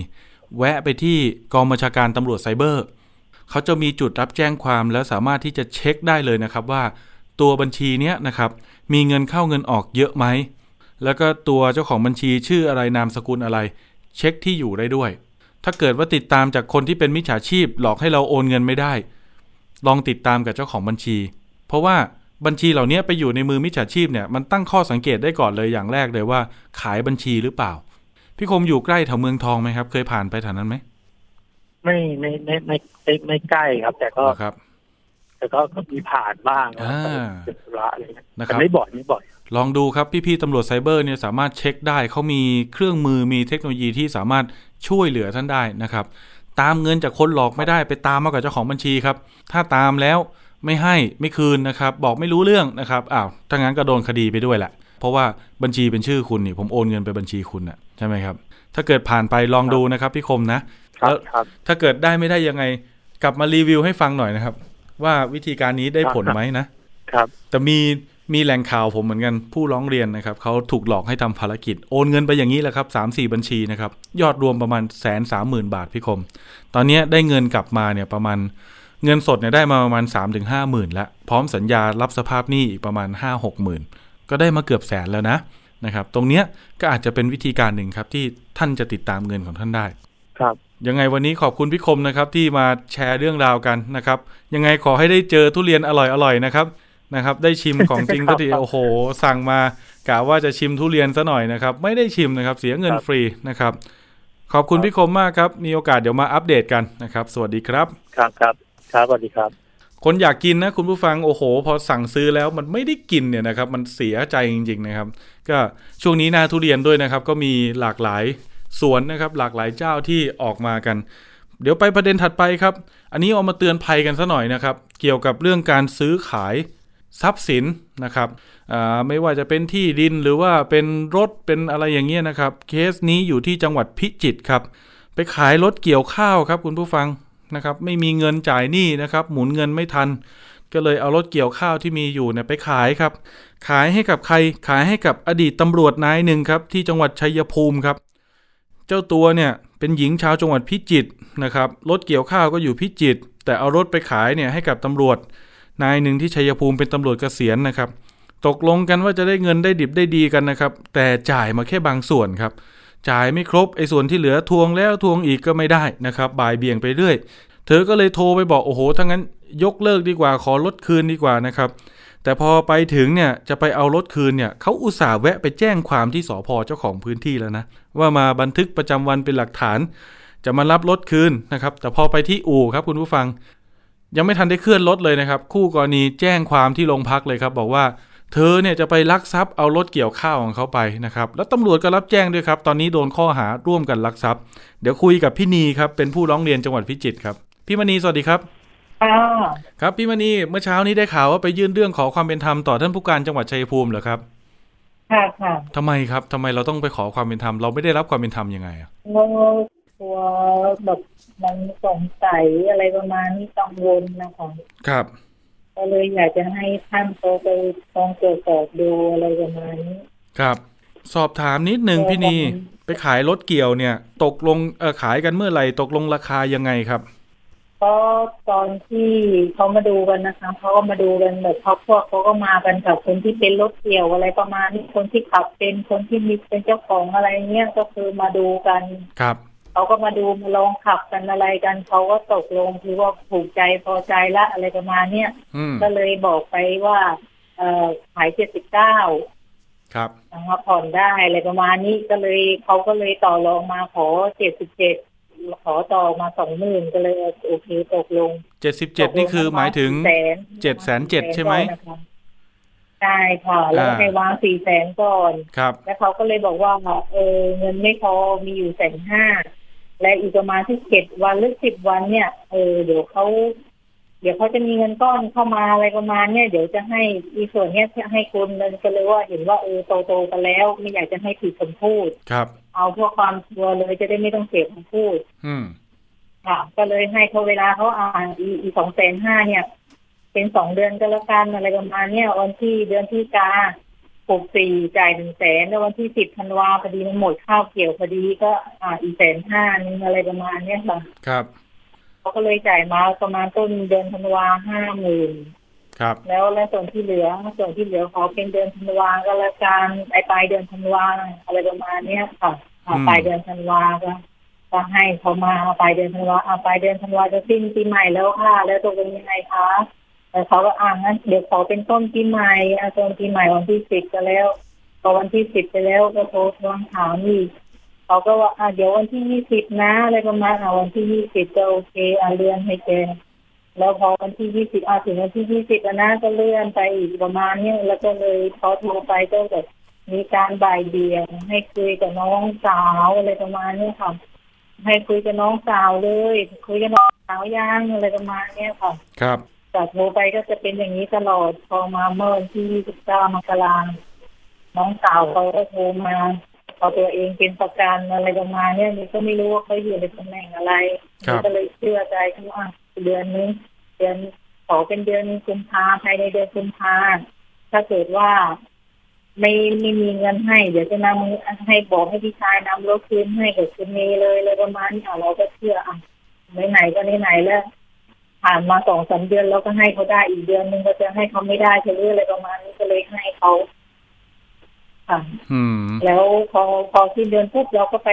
แวะไปที่กองบัญชาการตำรวจไซเบอร์ เขาจะมีจุดรับแจ้งความแล้วสามารถที่จะเช็คได้เลยนะครับว่า ตัวบัญชีเนี้ยนะครับมีเงินเข้าเงินออกเยอะไหมแล้วก็ตัวเจ้าของบัญชีชื่ออะไรนามสกุลอะไร เช็คที่อยู่ได้ด้วย ถ้าเกิดว่าติดตามจากคนที่เป็นมิจฉาชีพ หลอกให้เราโอนเงินไม่ได้ ลองติดตามกับเจ้าของบัญชี เพราะว่าบัญชีเหล่านี้ไปอยู่ในมือมิจฉาชีพเนี่ยมันตั้งข้อสังเกตได้ก่อนเลยอย่างแรกเลยว่า ขายบัญชีหรือเปล่า พี่คมอยู่ใกล้แถวเมืองทองไหมครับ เคยผ่านไปแถวนั้นไหม
ไม่ไม่ไม่ไม่ไม่ไม่ใกล้ครับ แต่ก็
เหรอครับ
แต่ก็ก็มีผ่านบ้างนะ
อ่า
เป็นธุระอะไรเงี้ย
นะครับ
แต่ไม่บ่อยไม่บ่อย
ลองดูครับพี่ๆตำรวจไซเบอร์เนี่ยสามารถเช็คได้เขามีเครื่องมือมีเทคโนโลยีที่สามารถช่วยเหลือท่านได้นะครับ ตามเงินจากคนหลอกไม่ได้ไปตามมากับเจ้าของบัญชีครับ ถ้าตามแล้วไม่ให้ไม่คืนนะครับ บอกไม่รู้เรื่องนะครับอ้าวถ้างั้นก็โดนคดีไปด้วยแหละ เพราะว่าบัญชีเป็นชื่อคุณนี่ผมโอนเงินไปบัญชีคุณน่ะใช่ไหมครับ ถ้าเกิดผ่านไปลองดูนะครับพี่คมนะ
ครั
แล้
บ
ว
ครับ
ถ้าเกิดได้ไม่ได้ยังไง กลับมารีวิวให้ฟังหน่อยนะครับ ว่าวิธีการนี้ได้ผลไหมนะ
ครับ
แต่มีมีแหล่งข่าวผมเหมือนกันผู้ร้องเรียนนะครับเขาถูกหลอกให้ทำภารกิจ โอนเงินไปอย่างนี้แหละครับสามสี่บัญชีนะครับ ยอดรวมประมาณแสนสามหมื่นบาทพี่คม ตอนนี้ได้เงินกลับมาเนี่ยประมาณเงินสดเนี่ยได้มาประมาณ3ามถึงห้าหมื่นแล้วพร้อมสัญญารับสภาพหนี้อีกประมาณ5้าหกหมื่นก็ได้มาเกือบแสนแล้วนะนะครับ ตรงเนี้ยก็อาจจะเป็นวิธีการหนึ่งครับที่ท่านจะติดตามเงินของท่านได้
ครับ
ยังไงวันนี้ขอบคุณพี่คมนะครับที่มาแชร์เรื่องราวกันนะครับ ยังไงขอให้ได้เจอทุเรียนอร่อยๆนะครับนะครับ ได้ชิมของจริง
ครั
ก็
บ
ทีโอ้โห สั่งมากะว่าจะชิมทุเรียนซะหน่อยนะครับ ไม่ได้ชิมนะครับ เสียเงิน
ครับ
ฟรีนะครับ ขอบคุณพี่คมมากครับ มีโอกาสเดี๋ยวมาอัปเดตกันนะครับ สวัสดีครับ
ครับครับครับสวัสดีครับ
คนอยากกินนะคุณผู้ฟังโอ้โห พอสั่งซื้อแล้วมันไม่ได้กินเนี่ยนะครับ มันเสียใจจริง ๆ นะครับ ก็ช่วงนี้หน้าทุเรียนด้วยนะครับ ก็มีหลากหลาย สวนนะครับ หลากหลายเจ้าที่ออกมากัน เดี๋ยวไปประเด็นถัดไปครับ อันนี้เอามาเตือนภัยกันซะหน่อยนะครับ เกี่ยวกับเรื่องการซื้อขายทรัพย์สินนะครับไม่ว่าจะเป็นที่ดินหรือว่าเป็นรถเป็นอะไรอย่างเงี้ยนะครับ เคสนี้อยู่ที่จังหวัดพิจิตรครับ ไปขายรถเกี่ยวข้าวครับคุณผู้ฟังนะครับ ไม่มีเงินจ่ายหนี้นะครับ หมุนเงินไม่ทัน ก็เลยเอารถเกี่ยวข้าวที่มีอยู่เนี่ยไปขายครับ ขายให้กับใครขายให้กับอดีตตำรวจนายหนึ่งครับ ที่จังหวัดชัยภูมิครับ เจ้าตัวเนี่ยเป็นหญิงชาวจังหวัดพิจิตรนะครับรถเกี่ยวข้าวก็อยู่พิจิตรแต่เอารถไปขายเนี่ยให้กับตำรวจ นายหนึ่งที่ชัยภูมิเป็นตำรวจเกษียณนะครับ ตกลงกันว่าจะได้เงินได้ดิบได้ดีกันนะครับ แต่จ่ายมาแค่บางส่วนครับ จ่ายไม่ครบไอ้ส่วนที่เหลือทวงแล้วทวงอีกก็ไม่ได้นะครับบ่ายเบี่ยงไปเรื่อย เธอก็เลยโทรไปบอกโอ้โหถ้างั้นยกเลิกดีกว่าขอลดคืนดีกว่านะครับ แต่พอไปถึงเนี่ยจะไปเอารถคืนเนี่ยเขาอุตส่าห์แวะไปแจ้งความที่สพเจ้าของพื้นที่แล้วนะ ว่ามาบันทึกประจำวันเป็นหลักฐาน จะมารับรถคืนนะครับ แต่พอไปที่อู่ครับคุณผู้ฟัง ยังไม่ทันได้เคลื่อนรถเลยนะครับ คู่กรณีแจ้งความที่โรงพักเลยครับ บอกว่า เธอเนี่ยจะไปลักทรัพย์เอารถเกี่ยวข้าวของเขาไปนะครับแล้วตำรวจก็รับแจ้งด้วยครับ ตอนนี้โดนข้อหาร่วมกันลักทรัพย์ เดี๋ยวคุยกับพี่นีครับเป็นผู้ร้องเรียนจังหวัดพิจิตรครับพี่มณีสวัสดีครับ
ค่ะ
ครับพี่มณีเมื่อเช้านี้ได้ข่าวว่าไปยื่นเรื่องขอความเป็นธรรมต่อท่านผู้การจังหวัดชัยภูมิเหรอครับ
ค่ะค่ะ
ทำไมครับทำไมเราต้องไปขอความเป็นธรรมเราไม่ได้รับความเป็นธรรมยังไงอะ
เรากลัวแบบมันสงสัยอะไรประมาณนี้กังวลนะคะ
ครับ
ก็เลยอยากจะให้ท่านเขาไปลองตรวจสอบดูอะไรประมาณนี้
ครับ สอบถามนิดหนึ่งพี่นีไปขายรถเกี่ยวเนี่ย ตกลงเออขายกันเมื่อไหร่ตกลงราคายังไงครับ
ก็ตอนที่เขามาดูกันนะคะเขาก็มาดูกันแบบครอบครัวเขาก็มากันกับคนที่เป็นรถเกี่ยวอะไรประมาณนี้คนที่ขับเป็นคนที่มีเป็นเจ้าของอะไรเงี้ยก็คือมาดูกัน
ครับ
เขาก็มาดูมาลองขับกันอะไรกันเขาก็ตกลงคือว่าถูกใจพอใจละอะไรประมาณเนี้ย
อืม
ก็เลยบอกไปว่าเอ่อขายเจ็ดสิบเก้า
ครับ
นะคะผ่อนได้อะไรประมาณนี้ก็เลยเขาก็เลยต่อรองมาขอเจ็ดสิบเจ็ด ขอต่อมาสองหมื่นก็เลยโอเคตกลง
เจ็ดสิบเจ็ดนี่คือหมายถึง
แสน
เจ็ดแสนเจ็ดใช่ไหม
ใช่ค่ะแล้ว
อ่า
ให้วางสี่แสนก่อน
ครับ
แล้วเขาก็เลยบอกว่าเออเงินไม่พอมีอยู่แสนห้าและอีกประมาณที่เจ็ดวันหรือสิบวันเนี่ยเออเดี๋ยวเขาเดี๋ยวเขาจะมีเงินก้อนเข้ามาอะไรประมาณเนี่ยเดี๋ยวจะให้อีส่วนเนี้ยให้คุณเลยก็เลยว่าเห็นว่าเออโตโตๆกันแล้ว ไม่อยากจะให้ผิดคำพูด
ครับ
เอาพวกความชัวร์เลยจะได้ไม่ต้องเสียคำพูด
อืม
ค่ะก็เลยให้เขาเวลาเขาอ่านอีอีสองแสนห้าเนี่ย เป็นสองเดือนก็แล้วกันอะไรประมาณเนี่ยวันที่เดือนที่กาหกสี่จ่ายหนึ่งแสนแล้ววันที่สิบธันวาพอดีมันหมดข้าวเกี่ยวพอดีก็อ่าอีแสนห้านึงอะไรประมาณเนี้ยค่ะ
ครับ
เขาก็เลยจ่ายมาประมาณต้นเดือนธันวาห้าหมื่น
ครับ
แล้วแล้วส่วนที่เหลือส่วนที่เหลือขอเป็นเดือนธันวาก็แล้วกันไอปลายเดือนธันวาอะไรประมาณเนี้ยค่ะอ่าปลายเดือนธันวาก็ก็ให้เขามาปลายเดือนธันวาอ่าปลายเดือนธันวาจะสิ้นปีใหม่แล้วค่ะ แล้วตกลงยังไงคะแต่เขาก็อ่างั้นเดี๋ยวขอเป็นต้นปีใหม่อ่าต้นปีใหม่วันที่สิบก็แล้วพอวันที่สิบไปแล้วก็โทรทวงถามอีกเขาก็ว่าอ่าเดี๋ยววันที่ยี่สิบนะอะไรประมาณอ่าวันที่ยี่สิบจะโอเคอ่าเลื่อนให้แก แล้วพอวันที่ยี่สิบอาถึงวันที่ยี่สิบนะก็เลื่อนไปอีกประมาณเนี้ยแล้วก็เลยพอโทรไปก็แบบมีการบ่ายเบี่ยง ให้คุยกับน้องสาวอะไรประมาณเนี้ยค่ะ ให้คุยกับน้องสาวเลย คุยกับน้องสาวยังอะไรประมาณเนี้ยค่ะ
ครับ
จากโทรไปก็จะเป็นอย่างนี้ตลอดพอมาเมื่อวันที่ยี่สิบเก้ามกราน้องสาวเขาก็โทรมาเขาตัวเองเป็นประกันอะไรประมาณเนี้ยนี่ก็ไม่รู้ว่าเขาอยู่ในตำแหน่งอะไร
ครับ
ก็เลยเชื่อใจเขาว่า เดือนนึงเดือนขอเป็นเดือนกุมภาภายในเดือนกุมภาถ้าเกิดว่าไม่ไม่มีเงินให้ เดี๋ยวจะนำให้บอกให้พี่ชายนำรถคืนให้กับคุณเมย์เลยเลยประมาณนี้อะเราก็เชื่ออะไหนๆก็ไหนๆแล้วผ่านมาสองสามเดือนแล้วก็ให้เขาได้อีกเดือนหนึงก็จะให้เขาไม่ได้เฉลี่ยอะไรประมาณนี้ก็เลยให้เขาค่ะ
อืม
แล้วพอพอสิ้นเดือนปุ๊บเราก็ไป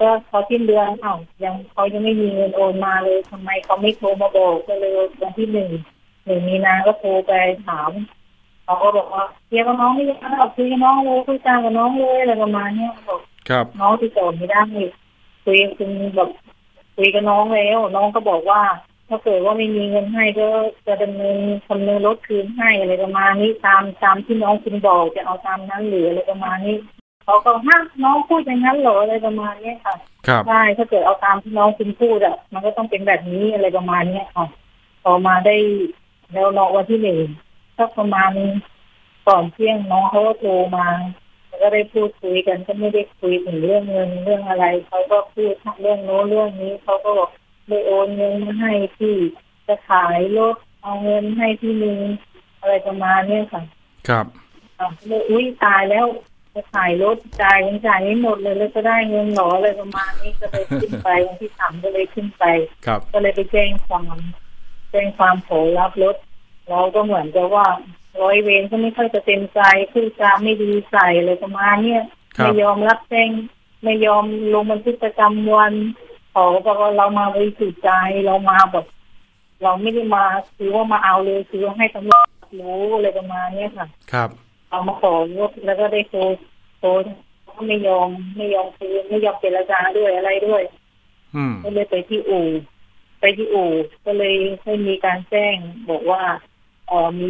ก็พอสิ้นเดือนอ้าวยังเขายังไม่มีเงินโอนมาเลยทำไมเขาไม่โทรมาบอกก็เลยวันที่หนึ่งหนึ่งมีนาก็โทรไปถามเขาก็บอกว่าเคลียร์กับน้องไม่ได้หรอกคุยกับน้องเลยคุยจากับน้องเลยอะไรประมาณเนี้ยบอก
ครับ
น้องที่โจทย์ไม่ได้คุยคุณแบบคุยกับน้องแล้ว น้องก็บอกว่า ถ้าเกิดว่าไม่มีเงินให้ก็จะดำเนินดำเนินรถคืนให้อะไรประมาณนี้ตามตามที่น้องคุณบอกจะเอาตามนั้นหรืออะไรประมาณนี้ เขาก็ฮะน้องพูดอย่างนั้นเหรออะไรประมาณเนี้ยค่ะ
ครับ
ใช่ถ้าเกิดเอาตามที่น้องคุณพูดอะ มันก็ต้องเป็นแบบนี้อะไรประมาณเนี้ยค่ะพอมาได้แล้วน้องวันที่หนึ่งก็ประมาณก่อนเที่ยงน้องเขาก็โทรมาแล้วก็ได้พูดคุยกันก็ไม่ได้คุยถึงเรื่องเงินเรื่องอะไรเขาก็พูดเรื่องโน้นเรื่องนี้เขาก็บอกได้โอนเงินมาให้ที่จะขายรถเอาเงินให้ที่นึงอะไรประมาณเนี้ยค่ะ
ครับ
อะเลยอุ้ยตายแล้ว จะขายรถจ่ายยังจ่ายไม่หมดเลยแล้วก็ได้เงินหรออะไรประมาณนี้ก็เลยขึ้นไปวันที่สามก็เลยขึ้นไป
ครับ
ก็เลยไปแจ้งความแจ้งความขอรับรถเราก็เหมือนกับว่าร้อยเวรก็ไม่ค่อยจะเต็มใจพูดจาไม่ดีใส่อะไรประมาณเนี้ย
ครับ
ไม่ยอมรับแจ้งไม่ยอมลงบันทึกประจำวันขอบอกว่าเรามาบริสุทธิ์ใจเรามาแบบเราไม่ได้มาคือว่ามาเอาเลยคือว่าให้ตำรวจรู้อะไรประมาณเนี้ยค่ะ
ครับ
เอามาขอรถแล้วก็ได้โทรโทรก็ไม่ยอมไม่ยอมคืนไม่ยอมเจรจาด้วยอะไรด้วย
อืม
ก็เลยไปที่อู่ ไปที่อู่ก็เลยให้มีการแจ้งบอกว่าเออมี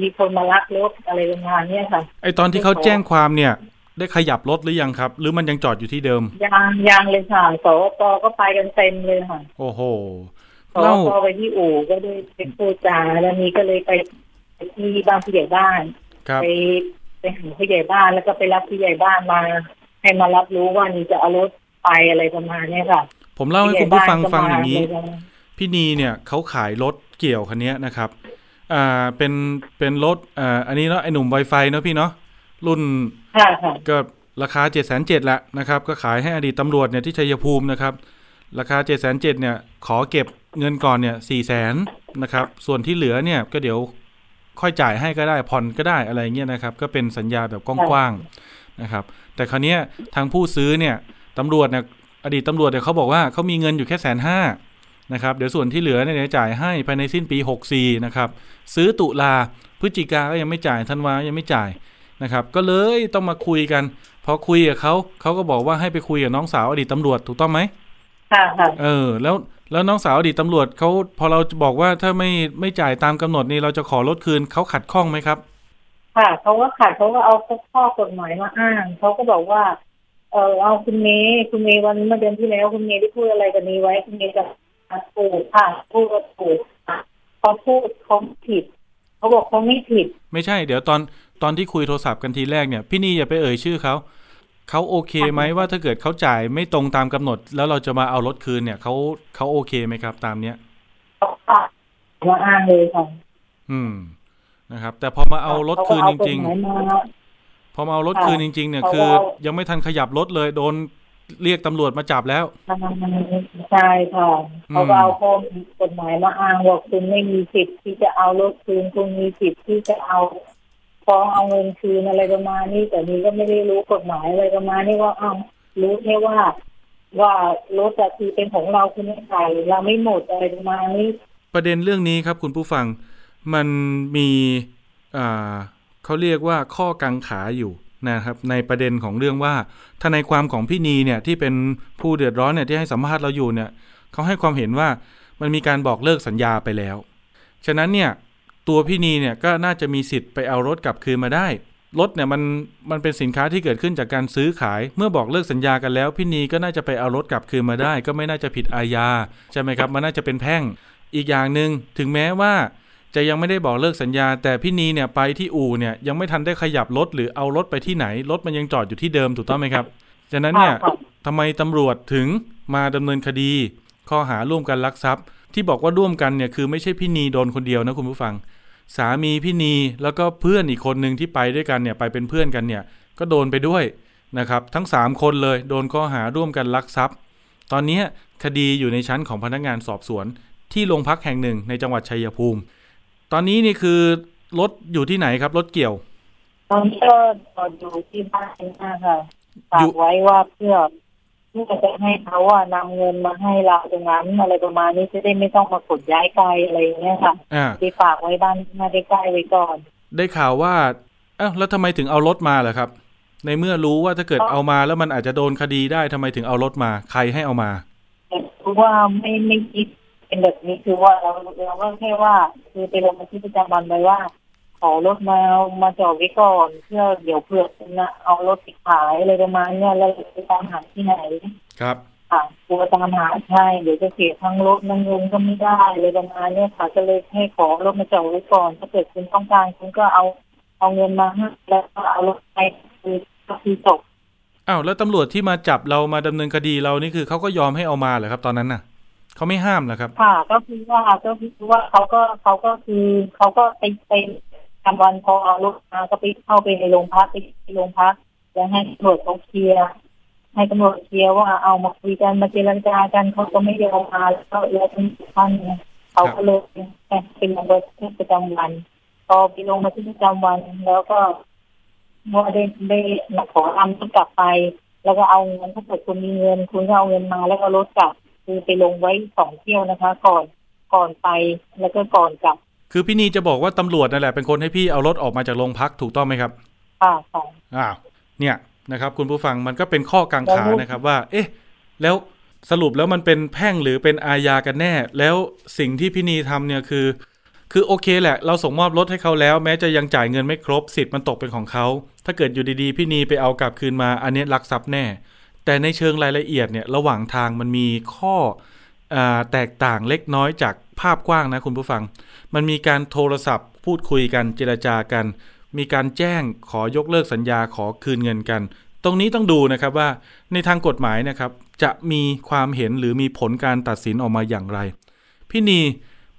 มีคนมาลักรถอะไรประมาณเนี้ยค่ะ
ไอตอนที่เขาแจ้งความเนี่ย ได้ขยับรถหรือยังครับ หรือมันยังจอดอยู่ที่เดิม
ยางยางเลยค่ะสวปก็ไปกันเต็มเลยค่ะ
โอ้โห
สว
เล่า
ปไปที่อู่ก็ได้ไปพูดจาแล้วนี้ก็เลยไปไปที่บ้านผู้ใหญ่บ้าน
ครับ
ไปไปหาผู้ใหญ่บ้านแล้วก็ไปรับผู้ใหญ่บ้านมา ให้มารับรู้ว่านี่จะเอารถไปอะไรประมาณเนี้ยค่ะ
ผมเล่าให้คุณผู้ฟัง
ผู้ใหญ่
ฟัง
บ้
อย่างนี้
ก็มเลย
พี่นีเนี่ยเขาขายรถเกี่ยวคันเนี้ยนะครับ อ่าเป็นเป็นรถอ่าอันนี้เนาะไอหนุ่ม Wi-Fi เนาะพี่เนาะรุ่น
ค่ะค่ะ
ก็ราคาเจ็ดแสนเจ็ดละนะครับ ก็ขายให้อดีตตำรวจเนี่ยที่ชัยภูมินะครับ ราคาเจ็ดแสนเจ็ดเนี่ย ขอเก็บเงินก่อนเนี่ยสี่แสนนะครับ ส่วนที่เหลือเนี่ยก็เดี๋ยว ค่อยจ่ายให้ก็ได้ผ่อนก็ได้อะไรเงี้ยนะครับ ก็เป็นสัญญาแบบกว้างๆนะครับ แต่คราวเนี้ยทางผู้ซื้อเนี่ยตำรวจเนี่ยอดีตตำรวจเนี่ยเขาบอกว่าเขามีเงินอยู่แค่แสนห้านะครับเดี๋ยวส่วนที่เหลือเนี่ยเดี๋ยวจ่ายให้ภายในสิ้นปี 64นะครับซื้อตุลาพฤศจิกาก็ยังไม่จ่ายธันวายังไม่จ่ายนะครับก็เลยต้องมาคุยกันพอคุยกับเขาเขาก็บอกว่าให้ไปคุยกับน้องสาวอดีตตำรวจถูกต้องไหม
ค่ะค่ะ
เออ แล้วแล้วน้องสาวอดีตตำรวจเขาพอเราบอกว่าถ้าไม่ไม่จ่ายตามกำหนดนี่เราจะขอลดคืนเขาขัดข้องไหมครับ
ค่ะเขาก็ขัดเขาก็เอาข้อกฎหมายมาอ้างเขาก็บอกว่า เออเอาคุณเมย์คุณเมย์วันเมื่อเดือนที่แล้วคุณเมย์ได้พูดอะไรกันนี้ไว้คุณเมย์จะถูกค่ะพูดก็ถูกค่ะเขาพูดเขาผิดเขาบอกเขาไม่ผิด
ไม่ใช่ เดี๋ยวตอนตอนที่คุยโทรศัพท์กันทีแรกเนี่ย พี่นีอย่าไปเอ่ยชื่อเขา เขาโอเคไหมว่าถ้าเกิดเขาจ่ายไม่ตรงตามกำหนด แล้วเราจะมาเอารถคืนเนี่ยเขาเขาโอเคไหมครับ ตามเนี้ย
เขาค่ะมาอ้างเลยค่ะ
อืมนะครับ แต่พอมาเอารถคืนจริง
เขาก็เอากฎหมายมา
ๆพอมาเอารถคืนจริง ๆ เนี่ย
เขาก็
คือ
เอา
ยังไม่ทันขยับรถเลยโดนเรียกตำรวจมาจับแล้ว
ใช่ค่ะ
อืม
เขาก็เอาข้อกฎหมายมาอ้างว่าคุณไม่มีสิทธิ์ที่จะเอารถคืนคุณมีสิทธิ์ที่จะเอา ฟ้องเอาเงินคืนอะไรประมาณนี้ แต่นี่ก็ไม่ได้รู้กฎหมายอะไรประมาณนี้ว่าอ้าวรู้แค่ว่า ว่ารถจะคือเป็นของเราคุณไม่ใส่เราไม่หมดอะไรประมาณนี้
ประเด็นเรื่องนี้ครับคุณผู้ฟังมันมีอ่าเขาเรียกว่าข้อกังขาอยู่นะครับในประเด็นของเรื่องว่าทนายความของพี่นีเนี่ยที่เป็นผู้เดือดร้อนเนี่ยที่ให้สัมภาษณ์เราอยู่เนี่ยเขาให้ความเห็นว่ามันมีการบอกเลิกสัญญาไปแล้ว ฉะนั้นเนี่ย ตัวพี่นีเนี่ยก็น่าจะมีสิทธิ์ไปเอารถกลับคืนมาได้รถเนี่ยมันมันเป็นสินค้าที่เกิดขึ้นจากการซื้อขาย เมื่อบอกเลิกสัญญากันแล้ว พี่นีก็น่าจะไปเอารถกลับคืนมาได้ ก็ไม่น่าจะผิดอาญาใช่ไหมครับ มันน่าจะเป็นแพ่ง อีกอย่างหนึ่งถึงแม้ว่า จะยังไม่ได้บอกเลิกสัญญา แต่พี่นีเนี่ยไปที่อู่เนี่ยยังไม่ทันได้ขยับรถหรือเอารถไปที่ไหนรถมันยังจอดอยู่ที่เดิมถูกต้องไหมครับฉะนั้นเนี่ย
ค่ะ
ทำไมตำรวจถึงมาดำเนินคดี ข้อหาร่วมกันลักทรัพย์ ที่บอกว่าร่วมกันเนี่ยคือไม่ใช่พี่นีโดนคนเดียวนะคุณผู้ฟัง สามีพี่นีแล้วก็เพื่อนอีกคนหนึ่งที่ไปด้วยกันเนี่ยไปเป็นเพื่อนกันเนี่ยก็โดนไปด้วยนะครับ ทั้ง 3 คนเลยโดนข้อหาร่วมกันลักทรัพย์ ตอนเนี้ยคดีอยู่ในชั้นของพนักงานสอบสวน ที่โรงพักแห่งหนึ่งในจังหวัดชัยภูมิ ตอนนี้นี่คือรถอยู่ที่ไหนครับรถเกี่ยว
ตอนนี้ก็อยู่ที่บ้านนะคะฝา
อยู่
กไว้ว่าเพื่อ เพื่อจะให้เขาว่านำเงินมาให้เราตรงนั้นอะไรประมาณนี้จะได้ไม่ต้องมาขนย้ายไกลอะไรอย่างเงี้ยค่ะ
อ่า
ที่ฝากไว้บ้านมาได้ใกล้ไว้ก่อน
ได้ข่าวว่าเอ้าแล้วทำไมถึงเอารถมาเหรอครับ ในเมื่อรู้ว่าถ้าเกิด
อ๋อ
เอามาแล้วมันอาจจะโดนคดีได้ทำไมถึงเอารถมา ใครให้เอามา
แต่คือว่าไม่ไม่คิดเป็นแบบนี้คือว่าเราเราก็แค่ว่า คือไปลงบันทึกประจำวันไว้ว่าขอ รถมามาจอดไว้ก่อน เพื่อเดี๋ยวเผื่อจะเอารถไปขายอะไรประมาณเนี้ยแล้วไปตามหาที่ไหน
ครับ
ค่ะกลัวตามหาใช่เดี๋ยวจะเสียทั้งรถนั่งเงินก็ไม่ได้เลยประมาณเนี้ยค่ะก็เลยให้ขอรถมาจอดไว้ก่อน ถ้าเกิดคุณต้องการคุณก็เอาเอาเงินมาให้แล้วก็เอารถไปคือก็คือจบ
อ้าวแล้วตำรวจที่มาจับเรามาดำเนินคดีเรานี่คือเขาก็ยอมให้เอามาเหรอครับ ตอนนั้นน่ะเขาไม่ห้ามเหรอครับ
ค่ะ ก็คือว่าก็คือว่าเขาก็เขาก็คือเขาก็ไปไป ทำวันพอเอารถมาก็ไปเข้าไปในโรงพักไปโรงพักแล้วให้ตำรวจเขาเคลียร์ให้ตำรวจเคลียร์ว่าเอามาคุยกันมาเจรจากันเขาก็ไม่ยอมมาแล้วก็แล้วเป็นท่านเนี่ยเขาก็เลยเป็นลงบันทึกประจำวันพอไปลงบันทึกประจำวัน แล้วก็เมื่อได้ได้มาขอทำต้องกลับไป แล้วก็เอาเงินถ้าเกิดคุณมีเงิน คุณก็เอาเงินมา แล้วก็รถกลับคือไปลงไว้สองเที่ยวนะคะ ก่อนก่อนไปแล้วก็ก่อนกลับ
คือพี่นีจะบอกว่าตำรวจนั่นแหละเป็นคนให้พี่เอารถออกมาจากโรงพักถูกต้องไหมครับ
ค่ะค่ะ
อ้าวเนี่ยนะครับ คุณผู้ฟังมันก็เป็นข้อกังขานะครับว่า เอ๊ะ แล้วสรุปแล้วมันเป็นแพ่งหรือเป็นอาญากันแน่ แล้วสิ่งที่พี่นีทำเนี่ยคือ คือโอเคแหละ เราส่งมอบรถให้เขาแล้ว แม้จะยังจ่ายเงินไม่ครบสิทธิ์มันตกเป็นของเขา ถ้าเกิดอยู่ดีๆ พี่นีไปเอากลับคืนมา อันนี้ลักทรัพย์แน่ แต่ในเชิงรายละเอียดเนี่ยระหว่างทางมันมีข้ออาแตกต่างเล็กน้อยจาก ภาพกว้างนะคุณผู้ฟัง มันมีการโทรศัพท์ พูดคุยกันเจรจากัน มีการแจ้งขอยกเลิกสัญญาขอคืนเงินกัน ตรงนี้ต้องดูนะครับว่าในทางกฎหมายนะครับ จะมีความเห็นหรือมีผลการตัดสินออกมาอย่างไร พี่นี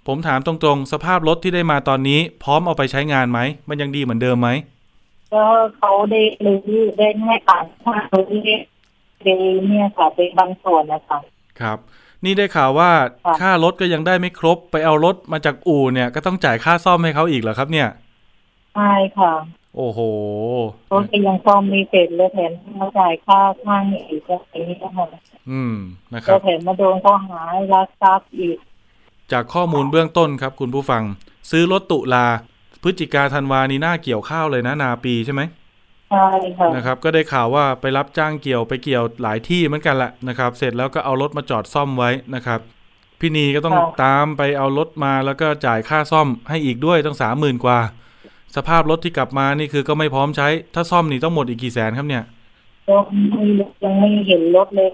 ผมถามตรงๆ สภาพรถที่ได้มาตอนนี้ พร้อมเอาไปใช้งานไหม มันยังดีเหมือนเดิมไหม
ก็เขาได้รื้อได้ให้อ่านค่ารื้อได้เนี่ยค่ะเป็นบางส่วนนะคะ
ครับ นี่ได้ข่าวว่า
ค่ะ
ค่ารถก็ยังได้ไม่ครบ ไปเอารถมาจากอู่เนี่ย ก็ต้องจ่ายค่าซ่อมให้เขาอีกเหรอครับ เนี่ย
ใช่ค่ะ
โอ้โห
รถก็ยังซ่อมไม่เสร็จเลยแถมมาจ่ายค่าช่างอีกอะไรนี้นะคะ
อืมนะค
แล้
รั
ว
บ
แถมมาโดนข้อหารักทรัพย์อีก
จากข้อมูลเบื้องต้นครับ คุณผู้ฟัง ซื้อรถตุลาพฤศจิกาธันวานี่น่าเกี่ยวข้าวเลยนะนาปีใช่ไหม
ใช่ ใช่ค่ะ
นะครับก็ได้ข่าวว่าไปรับจ้างเกี่ยวไปเกี่ยวหลายที่เหมือนกันแหละนะครับ เสร็จแล้วก็เอารถมาจอดซ่อมไว้นะครับ พี่นีก็ต้องตามไปเอารถมาแล้วก็จ่ายค่าซ่อมให้อีกด้วยตั้งสามหมื่นกว่า สภาพรถที่กลับมานี่คือก็ไม่พร้อมใช้ ถ้าซ่อมนี่ต้องหมดอีกกี่แสนครับเนี่ย
ก็ไม่รู้ยังไม่เห็นรถเลย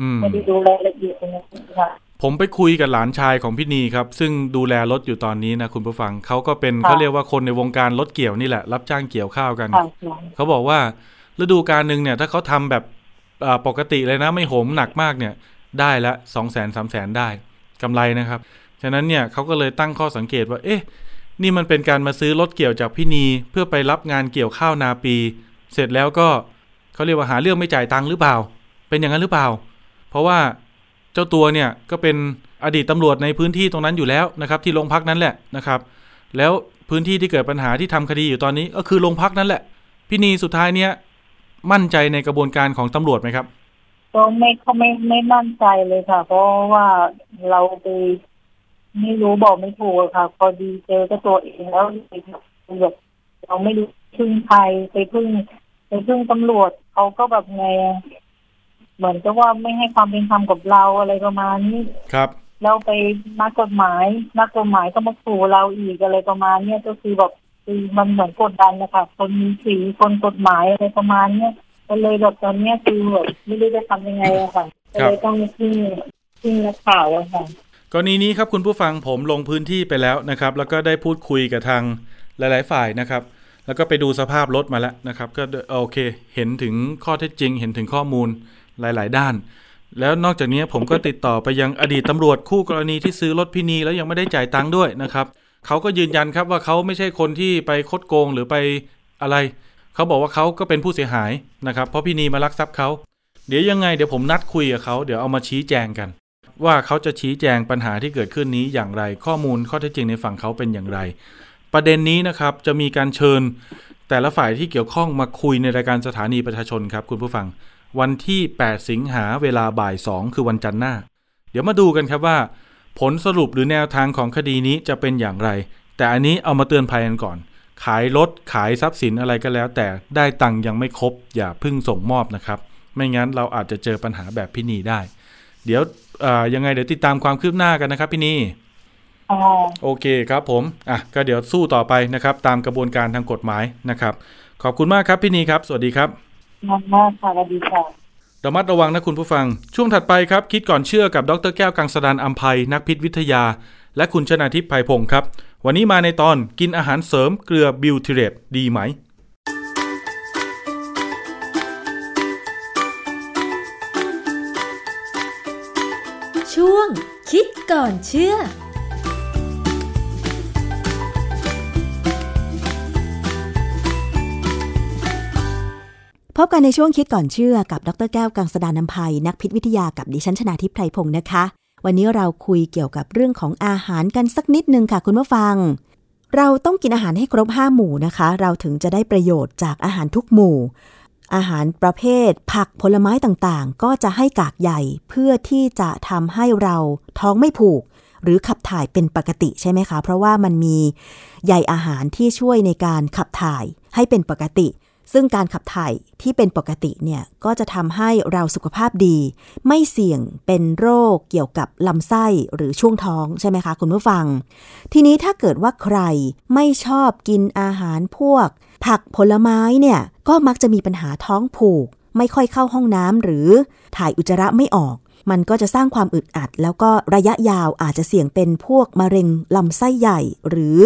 อืม
ไม่ได้ดูรายละเอียดตรงนี้ค่ะ
ผมไปคุยกับหลานชายของพี่นีครับ ซึ่งดูแลรถอยู่ตอนนี้นะคุณผู้ฟังเขาก็เป็น
ค่ะ
เขาเรียกว่าคนในวงการรถเกี่ยวนี่แหละ รับจ้างเกี่ยวข้าวกัน
ค่ะ
เขาบอกว่าฤดูกาลหนึ่งเนี่ย ถ้าเขาทำแบบอ่าปกติเลยนะไม่โหมหนักมากเนี่ย ได้ละสองแสนสามแสนได้กำไรนะครับ ฉะนั้นเนี่ยเขาก็เลยตั้งข้อสังเกตว่า เอ๊ะ นี่มันเป็นการมาซื้อรถเกี่ยวจากพี่นีเพื่อไปรับงานเกี่ยวข้าวนาปี เสร็จแล้วก็เขาเรียกว่าหาเรื่องไม่จ่ายตังค์หรือเปล่า เป็นอย่างนั้นหรือเปล่า เพราะว่า เจ้าตัวเนี่ยก็เป็นอดีตตำรวจในพื้นที่ตรงนั้นอยู่แล้วนะครับ ที่โรงพักนั้นแหละนะครับ แล้วพื้นที่ที่เกิดปัญหาที่ทำคดีอยู่ตอนนี้ก็คือโรงพักนั่นแหละ พี่นีสุดท้ายเนี่ยมั่นใจในกระบวนการของตำรวจไหมครับ
ก็ไม่เขาไม่ไม่มั่นใจเลยค่ะ เพราะว่าเราไปไม่รู้บอกไม่ถูกอะค่ะพอดีเจอก็ตัวเองแล้วแบบเราไม่รู้พึ่งใครไปพึ่งไปพึ่งตำรวจเขาก็แบบไง เหมือนกับว่าไม่ให้ความเป็นธรรมกับเราอะไรประมาณนี้
ครับ
แล้วไปนักกฎหมาย นักกฎหมายก็มาขู่เราอีกอะไรประมาณเนี้ยก็คือแบบคือมันเหมือนกดดันนะคะคนมีสีคนกฎหมายอะไรประมาณเนี้ยก็เลยแบบตอนเนี้ยคือแบบไม่รู้จะทำยังไงอะค่ะก็เลยต้องพึ่งพึ่งนักข่าวอะค่ะ
กรณีนี้ครับคุณผู้ฟังผมลงพื้นที่ไปแล้วนะครับ แล้วก็ได้พูดคุยกับทางหลาย ๆ ฝ่ายนะครับ แล้วก็ไปดูสภาพรถมาแล้วนะครับ ก็โอเค เห็นถึงข้อเท็จจริง เห็นถึงข้อมูล หลาย ๆ ด้าน แล้วนอกจากนี้ผมก็ติดต่อไปยังอดีตตำรวจคู่กรณีที่ซื้อรถพี่นีแล้วยังไม่ได้จ่ายตังค์ด้วยนะครับเขาก็ยืนยันครับว่าเขาไม่ใช่คนที่ไปคดโกงหรือไปอะไร เขาบอกว่าเขาก็เป็นผู้เสียหายนะครับ เพราะพี่นีมาลักทรัพย์เขาเดี๋ยวยังไงเดี๋ยวผมนัดคุยกับเขาเดี๋ยวเอามาชี้แจงกัน ว่าเขาจะชี้แจงปัญหาที่เกิดขึ้นนี้อย่างไร ข้อมูลข้อเท็จจริงในฝั่งเขาเป็นอย่างไร ประเด็นนี้นะครับจะมีการเชิญแต่ละฝ่ายที่เกี่ยวข้องมาคุยในรายการสถานีประชาชนครับคุณผู้ฟัง วันที่ 8 สิงหาเวลาบ่าย 2 คือวันจันทร์หน้า เดี๋ยวมาดูกันครับว่า ผลสรุปหรือแนวทางของคดีนี้จะเป็นอย่างไร แต่อันนี้เอามาเตือนภัยกันก่อน ขายรถขายทรัพย์สินอะไรก็แล้ว แต่ได้ตังค์ยังไม่ครบ อย่าเพึ่งส่งมอบนะครับ ไม่งั้นเราอาจจะเจอปัญหาแบบพี่นีได้ เดี๋ยวเอ่อยังไงเดี๋ยวติดตามความคืบหน้ากันนะครับพี่นี
อ๋อ
โอเคครับผม อะ ก็เดี๋ยวสู้ต่อไปนะครับ ตามกระบวนการทางกฎหมายนะครับ ขอบคุณมากครับพี่นีครับ สวัสดีครับ
มากมากค่ะสวัสดีค่ะ
ระมัดระวังนะคุณผู้ฟัง ช่วงถัดไปครับ คิดก่อนเชื่อกับดรแก้วกังสดานอัมภัยนักพิษวิทยา และคุณชนาทิพย์ไพพงศ์ครับ วันนี้มาในตอนกินอาหารเสริมเกลือบิวทิเรตดีไหม
ช่วงคิดก่อนเชื่อ
พบกันในช่วงคิดก่อนเชื่อกับดรแก้วกังสดานนภัย นักพิษวิทยากับดิฉันชนาทิพย์ไพรพงศ์นะคะ วันนี้เราคุยเกี่ยวกับเรื่องของอาหารกันสักนิดนึงค่ะคุณผู้ฟัง เราต้องกินอาหารให้ครบ 5 หมู่นะคะ เราถึงจะได้ประโยชน์จากอาหารทุกหมู่ อาหารประเภท ผักผลไม้ต่างๆ ก็จะให้กากใหญ่เพื่อที่จะทำให้เราท้องไม่ผูก หรือขับถ่ายเป็นปกติใช่ไหมคะ เพราะว่ามันมีใยอาหารที่ช่วยในการขับถ่ายให้เป็นปกติ ซึ่งการขับถ่ายที่เป็นปกติเนี่ยก็จะทำให้เราสุขภาพดี ไม่เสี่ยงเป็นโรคเกี่ยวกับลำไส้หรือช่วงท้องใช่ไหมคะคุณผู้ฟัง ทีนี้ถ้าเกิดว่าใครไม่ชอบกินอาหารพวก ผักผลไม้เนี่ยก็มักจะมีปัญหาท้องผูก ไม่ค่อยเข้าห้องน้ำหรือถ่ายอุจจาระไม่ออก มันก็จะสร้างความอึดอัด แล้วก็ระยะยาวอาจจะเสี่ยงเป็นพวกมะเร็งลำไส้ใหญ่หรือ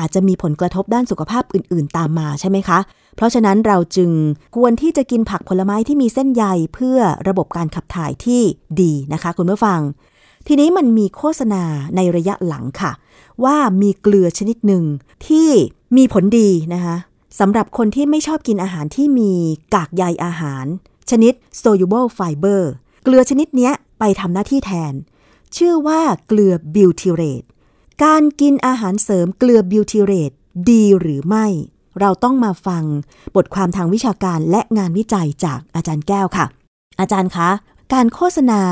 อาจจะมีผลกระทบด้านสุขภาพอื่น ๆ ตามมาใช่ไหมคะ เพราะฉะนั้นเราจึงควรที่จะกินผักผลไม้ที่มีเส้นใยเพื่อระบบการขับถ่ายที่ดีนะคะ คุณผู้ฟัง ทีนี้มันมีโฆษณาในระยะหลังค่ะ ว่ามีเกลือชนิดหนึ่งที่มีผลดีนะคะสำหรับคนที่ไม่ชอบกินอาหารที่มีกากใยอาหาร ชนิด soluble fiber เกลือชนิดนี้ไปทำหน้าที่แทน ชื่อว่าเกลือบิวทิเรต การกินอาหารเสริมเกลือบิวทิเรตดีหรือไม่ เราต้องมาฟังบทความทางวิชาการและงานวิจัยจากอาจารย์แก้วค่ะ อาจารย์คะ การโฆษณา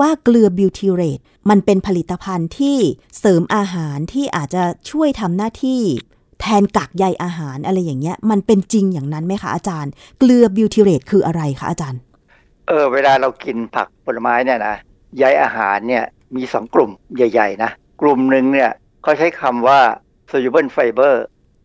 ว่าเกลือบิวทิเรตมันเป็นผลิตภัณฑ์ที่เสริมอาหารที่อาจจะช่วยทำหน้าที่แทนกากใยอาหารอะไรอย่างเงี้ย มันเป็นจริงอย่างนั้นไหมคะอาจารย์ เกลือบิวทิเรตคืออะไรคะอาจารย์
เออ เวลาเรากินผักผลไม้เนี่ยนะใยอาหารเนี่ยมีสองกลุ่มใหญ่ ๆ นะ กลุ่มหนึ่งเนี่ยเขาใช้คำว่า soluble fiber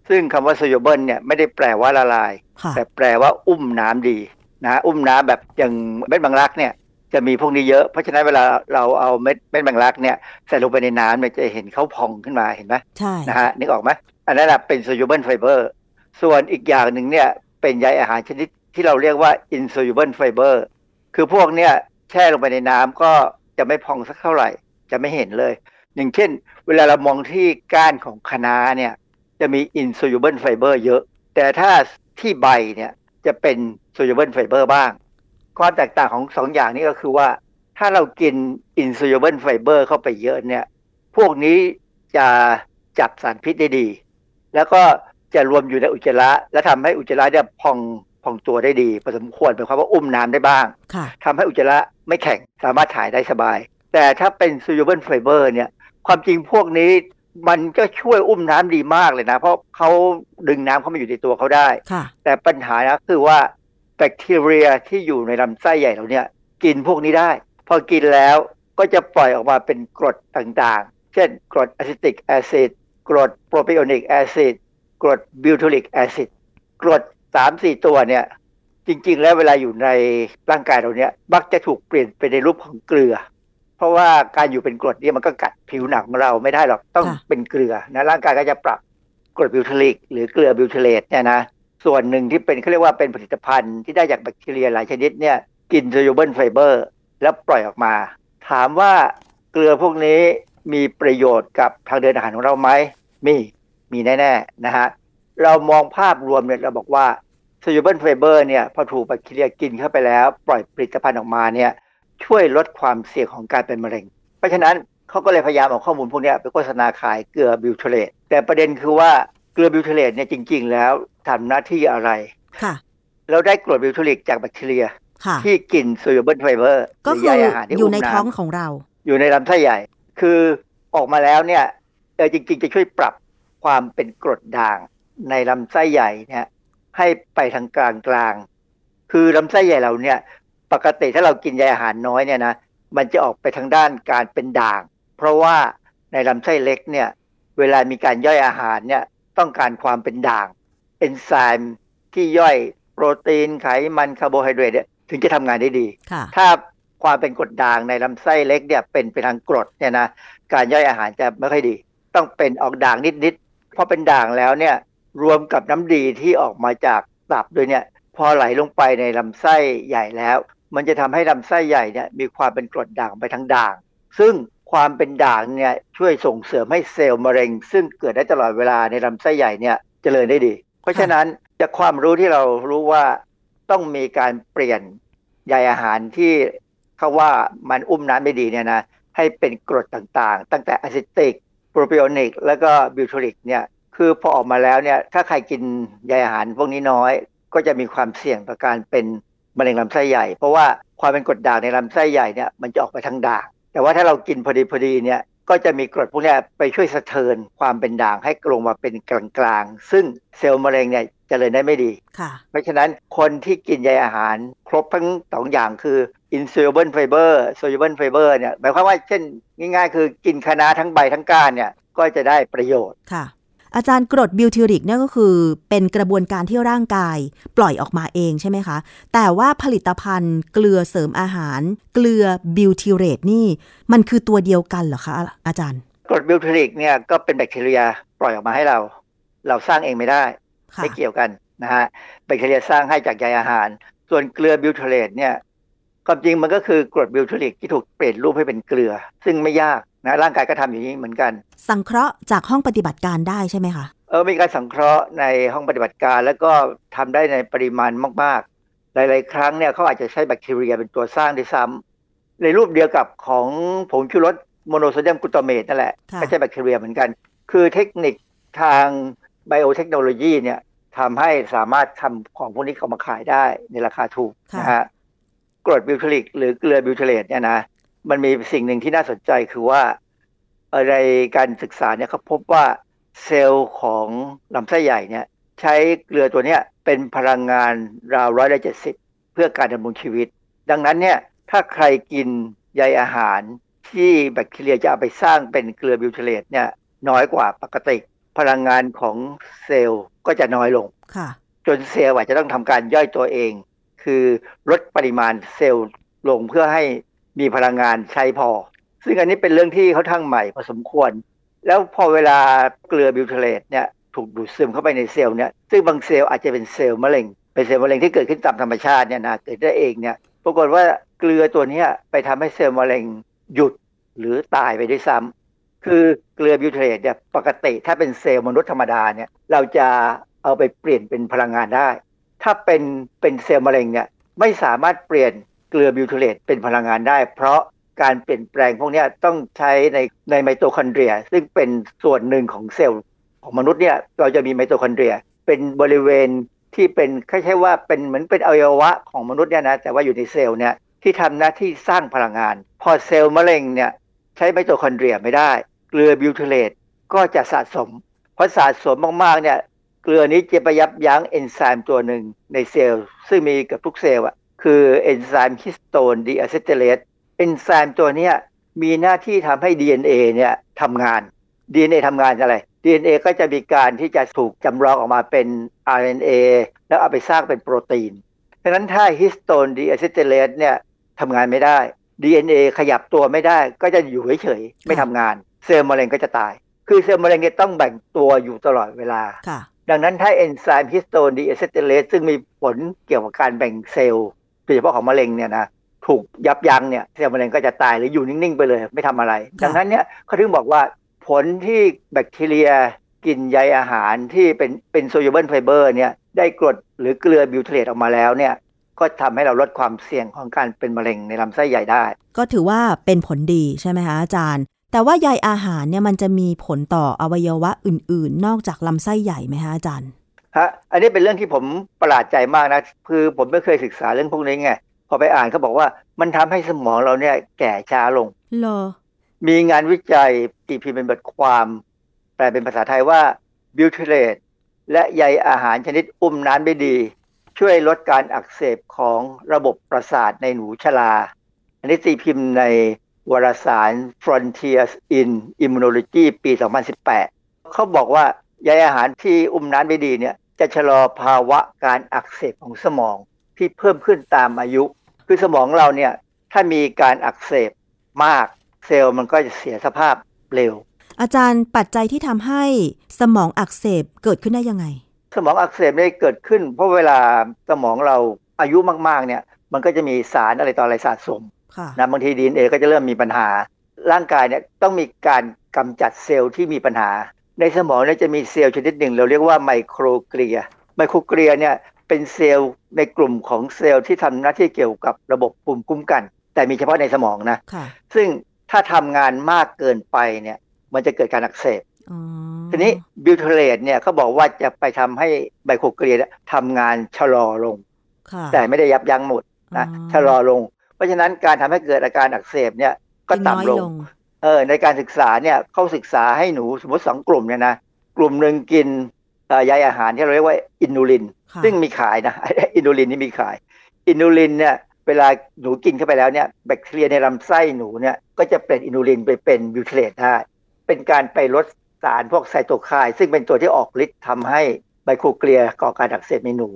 ซึ่งคำว่า soluble เนี่ยไม่ได้แปลว่าละลาย
ค่ะ
แต่แปลว่าอุ้มน้ำดีนะอุ้มน้ำแบบอย่างเม็ดบางรักเนี่ยจะมีพวกนี้เยอะ เพราะฉะนั้นเวลาเราเอาเม็ดเม็ดบางรักเนี่ยใส่ลงไปในน้ำเนี่ยจะเห็นเขาพองขึ้นมาเห็นไหม
ใช่
นะฮะนึกออกไหมอันนั้นนะเป็น soluble fiber ส่วนอีกอย่างหนึ่งเนี่ยเป็นใยอาหารชนิดที่เราเรียกว่า insoluble fiber คือพวกเนี่ยแช่ลงไปในน้ำก็จะไม่พองสักเท่าไหร่ จะไม่เห็นเลย อย่างเช่น เวลาเรามองที่ก้านของคะน้าเนี่ยจะมี insoluble fiber เยอะ แต่ถ้าที่ใบเนี่ยจะเป็น soluble fiber บ้าง ความแตกต่างของสองอย่างนี้ก็คือว่า ถ้าเรากิน insoluble fiber เข้าไปเยอะเนี่ย พวกนี้จะจับสารพิษได้ดี แล้วก็จะรวมอยู่ในอุจจาระ และทำให้อุจจาระเนี่ยพองพองตัวได้ดีพอสมควรหมายความว่าอุ้มน้ำได้บ้าง
ค่ะ
ทำให้อุจจาระไม่แข็งสามารถถ่ายได้สบาย แต่ถ้าเป็น soluble fiber เนี่ย ความจริงพวกนี้มันก็ช่วยอุ้มน้ำดีมากเลยนะ เพราะเขาดึงน้ำเข้ามาอยู่ในตัวเขาได้
ค่ะ
แต่ปัญหานะคือว่าแบคทีเรียที่อยู่ในลำไส้ใหญ่เราเนี่ย กินพวกนี้ได้ พอกินแล้วก็จะปล่อยออกมาเป็นกรดต่างๆ เช่น กรด acetic acid กรด propionic acid กรด butyric acid กรดสามสี่ตัวเนี่ย จริง ๆ แล้วเวลาอยู่ในร่างกายเราเนี่ยมักจะถูกเปลี่ยนไปในรูปของเกลือ เพราะว่าการอยู่เป็นกรดเนี่ยมันก็กัดผิวหนังของเราไม่ได้หรอกต้อง
ค่ะ
เป็นเกลือนะร่างกายก็จะปรับกรด butyric หรือเกลือ butyrate เนี่ยนะส่วนหนึ่งที่เป็นเขาเรียกว่าเป็นผลิตภัณฑ์ที่ได้จากแบคทีเรียหลายชนิดเนี่ยกิน soluble fiber แล้วปล่อยออกมา ถามว่าเกลือพวกนี้มีประโยชน์กับทางเดินอาหารของเราไหมมีมีแน่ๆนะฮะเรามองภาพรวมเนี่ยเราบอกว่า soluble fiber เนี่ยพอถูกแบคทีเรียกินเข้าไปแล้ว ปล่อยผลิตภัณฑ์ออกมาเนี่ย ช่วยลดความเสี่ยงของการเป็นมะเร็ง เพราะฉะนั้นเขาก็เลยพยายามเอาข้อมูลพวกเนี้ยไปโฆษณาขายเกลือ butyrate แต่ประเด็นคือว่าเกลือ butyrate เนี่ยจริง ๆ แล้วทำหน้าที่อะไร
ค่ะ
เราได้กรด butyric จากแบคทีเรีย
ค่ะ
ที่กิน soluble fiber
ก็
หรือ
คือ
ใยอาหารที่
อยู่ใน
มำ
ท้องของเรา
อยู่ในลำไส้ใหญ่ คือออกมาแล้วเนี่ยเออจริง ๆ จะช่วยปรับความเป็นกรดด่างในลำไส้ใหญ่เนี่ยให้ไปทางกลางกลางๆคือลำไส้ใหญ่เราเนี่ย ปกติถ้าเรากินใยอาหารน้อยเนี่ยนะมันจะออกไปทางด้านการเป็นด่าง เพราะว่าในลำไส้เล็กเนี่ยเวลามีการย่อยอาหารเนี่ยต้องการความเป็นด่าง เอนไซม์ที่ย่อยโปรตีนไขมันคาร์โบไฮเดรตเนี่ยถึงจะทำงานได้ดี
ค่ะ
ถ้าความเป็นกรดด่างในลำไส้เล็กเนี่ยเป็นไปทางกรดเนี่ยนะการย่อยอาหารจะไม่ค่อยดี ต้องเป็นออกด่างนิดๆพอเป็นด่างแล้วเนี่ยรวมกับน้ำดีที่ออกมาจากตับด้วยเนี่ยพอไหลลงไปในลำไส้ใหญ่แล้ว มันจะทำให้ลำไส้ใหญ่เนี่ยมีความเป็นกรดด่างไปทั้งด่าง ซึ่งความเป็นด่างเนี่ยช่วยส่งเสริมให้เซลล์มะเร็ง ซึ่งเกิดได้ตลอดเวลาในลำไส้ใหญ่เนี่ยเจริญได้ดี เพราะฉะนั้นจากความรู้ที่เรารู้ว่าต้องมีการเปลี่ยนใยอาหารที่เขาว่ามันอุ้มน้ำไม่ดีเนี่ยนะให้เป็นกรดต่างๆ ตั้งแต่อะซิติกโปรปิโอนิกแล้วก็บิวทริกเนี่ยคือพอออกมาแล้วเนี่ยถ้าใครกินใยอาหารพวกนี้น้อย ก็จะมีความเสี่ยงต่อการเป็น มะเร็งลำไส้ใหญ่ เพราะว่าความเป็นกรดด่างในลำไส้ใหญ่เนี่ยมันจะออกไปทางด่าง แต่ว่าถ้าเรากินพอดีพอดีเนี่ยก็จะมีกรดพวกเนี้ยไปช่วยสะเทินความเป็นด่างให้ลงมาเป็นกลางๆ ซึ่งเซลล์มะเร็งเนี่ยจเจริญได้ไม่ดี
ค่ะ
เพราะฉะนั้นคนที่กินใยอาหารครบทั้งสองอย่างคือ insoluble fiber soluble fiber เนี่ยหมายความว่าเช่นง่ายๆ คือกินคะน้าทั้งใบทั้งก้านเนี่ยก็จะได้ประโยชน์
ค่ะ อาจารย์กรด butyric เนี่ยก็คือเป็นกระบวนการที่ร่างกาย ปล่อยออกมาเองใช่ไหมคะ แต่ว่าผลิตภัณฑ์เกลือเสริมอาหาร เกลือ butyrate นี่ มันคือตัวเดียวกันเหรอคะอาจารย์
กรด butyric เนี่ยก็เป็นแบคทีเรียปล่อยออกมาให้เรา เราสร้างเองไม่ได้
ค่ะ
ไม่เกี่ยวกันนะฮะแบคทีเรียสร้างให้จากใยอาหาร ส่วนเกลือ butyrate เนี่ยความจริงมันก็คือกรด butyric ที่ถูกเปลี่ยนรูปให้เป็นเกลือ ซึ่งไม่ยาก นะร่างกายก็ทำอย่างนี้เหมือนกัน
สังเคราะห์จากห้องปฏิบัติการได้ใช่ไหมคะ
เออมีการสังเคราะห์ในห้องปฏิบัติการ แล้วก็ทำได้ในปริมาณมาก ๆ หลาย ๆ ครั้งเนี่ยเขาอาจจะใช้แบคทีเรียเป็นตัวสร้างด้วยซ้ำในรูปเดียวกับของผงชูรสโมโนโซเดียมกลูตาเมตนั่นแหละ
ค่ะ
ก็ใช้แบคทีเรียเหมือนกัน คือเทคนิคทางไบโอเทคโนโลยีเนี่ยทำให้สามารถทำของพวกนี้เข้ามาขายได้ในราคาถูก
ค่ะ
นะฮะกรด butyric หรือเกลือ butyrate เนี่ยนะ มันมีสิ่งหนึ่งที่น่าสนใจคือว่าเอ่อในการศึกษาเนี่ยเขาพบว่าเซลล์ของลำไส้ใหญ่เนี่ยใช้เกลือตัวเนี้ยเป็นพลังงานราวร้อยละเจ็ดสิบเพื่อการดำรงชีวิต ดังนั้นเนี่ยถ้าใครกินใยอาหารที่แบคทีเรียจะเอาไปสร้างเป็นเกลือ butyrate เนี่ยน้อยกว่าปกติ พลังงานของเซลล์ก็จะน้อยลง
ค่ะ
จนเซลล์อาจจะต้องทำการย่อยตัวเอง คือลดปริมาณเซลล์ลงเพื่อให้ มีพลังงานใช้พอ ซึ่งอันนี้เป็นเรื่องที่ค่อนข้างใหม่พอสมควร แล้วพอเวลาเกลือ butyrate เนี่ยถูกดูดซึมเข้าไปในเซลล์เนี่ยซึ่งบางเซลล์อาจจะเป็นเซลล์มะเร็ง เป็นเซลล์มะเร็งที่เกิดขึ้นตามธรรมชาติเนี่ยนะเกิดได้เองเนี่ยปรากฏว่าเกลือตัวนี้ไปทำให้เซลล์มะเร็งหยุดหรือตายไปด้วยซ้ำคือเกลือ butyrate เนี่ยปกติถ้าเป็นเซลล์มนุษย์ธรรมดาเนี่ยเราจะเอาไปเปลี่ยนเป็นพลังงานได้ ถ้าเป็นเป็นเซลล์มะเร็งเนี่ยไม่สามารถเปลี่ยน เกลือ butyrate เป็นพลังงานได้ เพราะการเปลี่ยนแปลงพวกนี้ต้องใช้ในในไมโตคอนเดรีย ซึ่งเป็นส่วนหนึ่งของเซลล์ของมนุษย์เนี่ยเราจะมีไมโตคอนเดรีย เป็นบริเวณที่เป็นคล้ายๆว่าเป็นเหมือนเป็นอวัยวะของมนุษย์เนี่ยนะแต่ว่าอยู่ในเซลล์เนี่ยที่ทำหน้าที่สร้างพลังงาน พอเซลล์มะเร็งเนี่ยใช้ไมโตคอนเดรียไม่ได้ เกลือ butyrate ก็จะสะสมพอสะสมมากๆเนี่ยเกลือนี้จะไปยับยั้งเอนไซม์ตัวหนึ่งในเซลล์ซึ่งมีกับทุกเซลล์อะ คือเอนไซม์ histone deacetylase เอนไซม์ตัวเนี้ยมีหน้าที่ทำให้ DNA เนี่ยทำงาน DNA ทำงานอะไร DNA ก็จะมีการที่จะถูกจำลองออกมาเป็น RNA แล้วเอาไปสร้างเป็นโปรตีนดังนั้นถ้า histone deacetylase เนี่ยทำงานไม่ได้ DNA ขยับตัวไม่ได้ก็จะอยู่เฉยๆไม่ทำงาน เซลล์มะเร็งก็จะตาย คือเซลล์มะเร็งเนี่ยต้องแบ่งตัวอยู่ตลอดเวลา
ค่ะ
ดังนั้นถ้าเอนไซม์ histone deacetylase ซึ่งมีผลเกี่ยวกับการแบ่งเซลล์ โดยเฉพาะของมะเร็งเนี่ยนะถูกยับยั้งเนี่ยเซลล์มะเร็งก็จะตายหรืออยู่นิ่งๆไปเลย ไม่ทำอะไร ดังนั้นเนี่ยเขาถึงบอกว่าผลที่แบคทีเรียกินใยอาหารที่เป็นเป็น soluble fiber เนี่ยได้กรดหรือเกลือบิวเทเลตออกมาแล้วเนี่ยก็ทำให้เราลดความเสี่ยงของการเป็นมะเร็งในลำไส้ใหญ่ได้
ก็ถือว่าเป็นผลดีใช่ไหมคะอาจารย์ แต่ว่าใยอาหารเนี่ยมันจะมีผลต่ออวัยวะอื่น ๆ นอกจากลำไส้ใหญ่ไหมคะอาจารย์
ฮะอันนี้เป็นเรื่องที่ผมประหลาดใจมากนะคือผมไม่เคยศึกษาเรื่องพวกนี้ไงพอไปอ่านเขาบอกว่ามันทำให้สมองเราเนี่ยแก่ช้าลง
เหรอ
มีงานวิจัยตีพิมพ์เป็นบทความ แปลเป็นภาษาไทยว่า butyrate และใยอาหารชนิดอุ้มน้ำได้ดี ช่วยลดการอักเสบของระบบประสาทในหนูชรา อันนี้ตีพิมพ์ในวารสาร Frontiers in Immunology ปี 2018 เขาบอกว่า ใยอาหารที่อุ้มน้ำได้ดีเนี่ยจะชะลอภาวะการอักเสบของสมองที่เพิ่มขึ้นตามอายุ คือสมองเราเนี่ยถ้ามีการอักเสบมากเซลล์มันก็จะเสียสภาพเร็ว
อาจารย์ปัจจัยที่ทำให้สมองอักเสบเกิดขึ้นได้ยังไง
สมองอักเสบได้เกิดขึ้น เพราะเวลาสมองเราอายุมากๆเนี่ยมันก็จะมีสารอะไรต่ออะไรสะสม
ค่ะ
นะบางทีดีเอก็จะเริ่มมีปัญหา ร่างกายเนี่ยต้องมีการกำจัดเซลล์ที่มีปัญหา ในสมองเนี่ยจะมีเซลล์ชนิดหนึ่ง เราเรียกว่า microglia microglia เนี่ยเป็นเซลล์ในกลุ่มของเซลล์ที่ทำหน้าที่เกี่ยวกับระบบภูมิคุ้มกัน แต่มีเฉพาะในสมองนะ
ค่ะ
ซึ่งถ้าทำงานมากเกินไปเนี่ยมันจะเกิดการอักเสบ
อ๋อ
ทีนี้ butyrate เนี่ยเขาบอกว่าจะไปทำให้ microglia เนี่ยทำงานชะลอลง
ค่ะ
แต่ไม่ได้ยับยั้งหมดนะ
อ๋อ
ชะลอลง เพราะฉะนั้นการทำให้เกิดอาการอักเสบเนี่ยก็
กินน้อย
ต่ำลง เออในการศึกษาเนี่ยเขาศึกษาให้หนูสมมติสองกลุ่มเนี่ยนะกลุ่มหนึ่งกินเอ่อใยอาหารที่เราเรียกว่า inulin
ค่ะ
ซึ่งมีขายนะinulin นี่มีขาย inulin เนี่ยเวลาหนูกินเข้าไปแล้วเนี่ยแบคทีเรียในลำไส้หนูเนี่ยก็จะเปลี่ยน inulin ไปเป็น butyrate ได้เป็นการไปลดสารพวกไซโตไคน์ซึ่งเป็นตัวที่ออกฤทธิ์ทำให้ microglia ก่อการอักเสบในหนู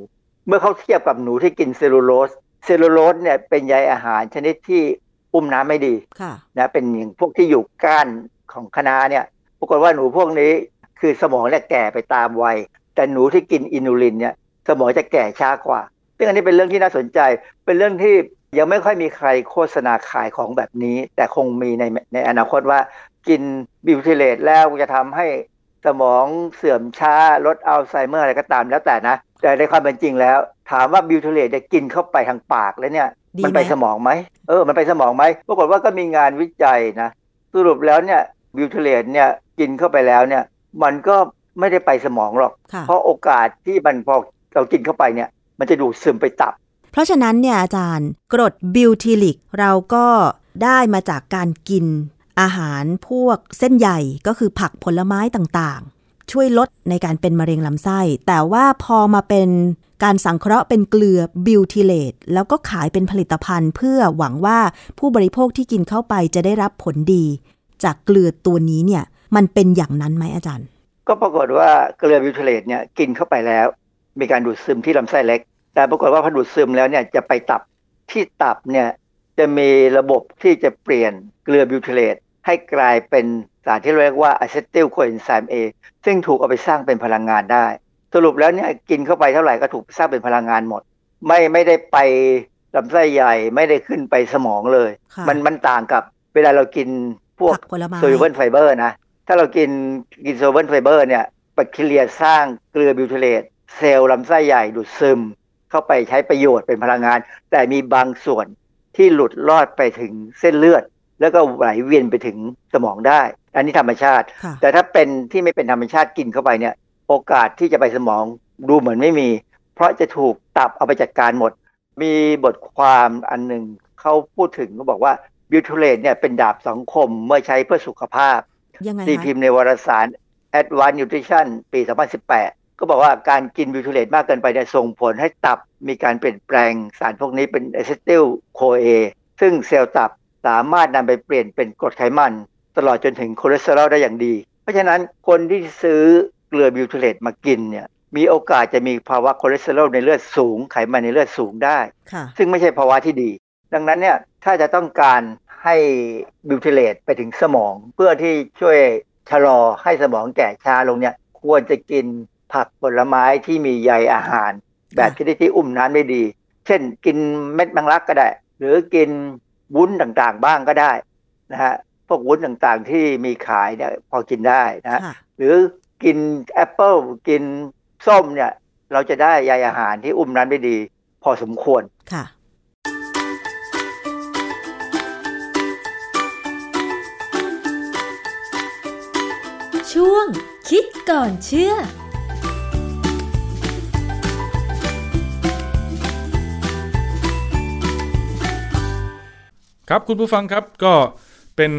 เมื่อเขาเทียบกับหนูที่กินเซลลูโลสเซลลูโลสเนี่ยเป็นใยอาหารชนิดที่ อุ้มน้ำไม่ดี
ค่ะ
นะเป็นอย่างพวกที่อยู่ก้านของคะน้าเนี่ยปรากฏว่าหนูพวกนี้คือสมองเนี่ยแก่ไปตามวัย แต่หนูที่กิน inulin เนี่ยสมองจะแก่ช้ากว่าซึ่งอันนี้เป็นเรื่องที่น่าสนใจ เป็นเรื่องที่ยังไม่ค่อยมีใครโฆษณาขายของแบบนี้ แต่คงมีในในอนาคตว่ากิน butyrate แล้วจะทำให้สมองเสื่อมช้าลดอัลไซเมอร์อะไรก็ตามแล้วแต่นะ แต่ในความเป็นจริงแล้ว ถามว่า butyrate จะกินเข้าไปทางปากแล้วเนี่ย
ดี
มันไป
ไหม
สมองไหมเออ มันไปสมองไหมปรากฏว่าก็มีงานวิจัยนะสรุปแล้วเนี่ยbutyrate เนี่ยกินเข้าไปแล้วเนี่ย มันก็ไม่ได้ไปสมองหรอก
ค่ะ
เพราะโอกาสที่มันพอเรากินเข้าไปเนี่ย มันจะดูดซึมไปตับ
เพราะฉะนั้นเนี่ยอาจารย์กรด butyric เราก็ได้มาจากการกินอาหารพวกเส้นใหญ่ก็คือผักผลไม้ต่างๆ ช่วยลดในการเป็นมะเร็งลำไส้ แต่ว่าพอมาเป็น การสังเคราะห์เป็นเกลือ butyrate แล้วก็ขายเป็นผลิตภัณฑ์ เพื่อหวังว่าผู้บริโภคที่กินเข้าไปจะได้รับผลดี จากเกลือตัวนี้เนี่ย มันเป็นอย่างนั้นไหมอาจารย์
ก็ปรากฏว่าเกลือ butyrate เนี่ยกินเข้าไปแล้ว มีการดูดซึมที่ลำไส้เล็ก แต่ปรากฏว่าพอดูดซึมแล้วเนี่ยจะไปตับที่ตับเนี่ยจะมีระบบที่จะเปลี่ยนเกลือ butyrate ให้กลายเป็นสารที่เรียกว่า acetyl coenzyme A ซึ่งถูกเอาไปสร้างเป็นพลังงานได้ สรุปแล้วเนี่ยกินเข้าไปเท่าไหร่ก็ถูกสร้างเป็นพลังงานหมด ไม่ไม่ได้ไปลำไส้ใหญ่ไม่ได้ขึ้นไปสมองเลย
ค่ะ
มันมันต่างกับเวลาเรากินพวก
ผักผลไม้
soluble fiber นะ ถ้าเรากินกิน soluble fiber เนี่ยแบคทีเรียสร้างเกลือ butyrate เซลล์ลำไส้ใหญ่ดูดซึม เข้าไปใช้ประโยชน์เป็นพลังงาน แต่มีบางส่วนที่หลุดลอดไปถึงเส้นเลือด แล้วก็ไหลเวียนไปถึงสมองได้ อันนี้ธรรมชาติ
ค่ะ
แต่ถ้าเป็นที่ไม่เป็นธรรมชาติกินเข้าไปเนี่ย โอกาสที่จะไปสมองดูเหมือนไม่มี เพราะจะถูกตับเอาไปจัดการหมด มีบทความอันหนึ่งเขาพูดถึงเขาบอกว่า butyrate เนี่ยเป็นดาบสองคมเมื่อใช้เพื่อสุขภาพ
ยังไงคะตี
พิมพ์ในวารสาร Advanced Nutrition ปี 2018 ก็บอกว่าการกิน butyrate มากเกินไปเนี่ยส่งผลให้ตับมีการเปลี่ยนแปลงสารพวกนี้เป็น acetyl CoA ซึ่งเซลล์ตับสามารถนำไปเปลี่ยนเป็นกรดไขมัน ตลอดจนถึงคอเลสเตอรอลได้อย่างดี เพราะฉะนั้นคนที่ซื้อ เกลือ butyrate มากินเนี่ยมีโอกาสจะมีภาวะคอเลสเตอรอลในเลือดสูง ไขมันในเลือดสูงได้
ค่ะ
ซึ่งไม่ใช่ภาวะที่ดี ดังนั้นเนี่ยถ้าจะต้องการให้ butyrate ไปถึงสมอง เพื่อที่ช่วยชะลอให้สมองแก่ช้าลงเนี่ยควรจะกินผักผลไม้ที่มีใยอาหาร แบบชนิดที่อุ้มน้ำได้ดี เช่นกินเม็ดแมงลักก็ได้ หรือกินวุ้นต่างๆบ้างก็ได้นะฮะพวกวุ้นต่างๆที่มีขายเนี่ยพอกินได้นะฮะ
ค่ะ
หรือ กินแอปเปิลกินส้มเนี่ย เราจะได้ใยอาหารที่อุ้มน้ำได้ดี พอสมควร
ค่ะ
ช่วงคิดก่อนเชื่อ
ครับคุณผู้ฟังครับก็เป็น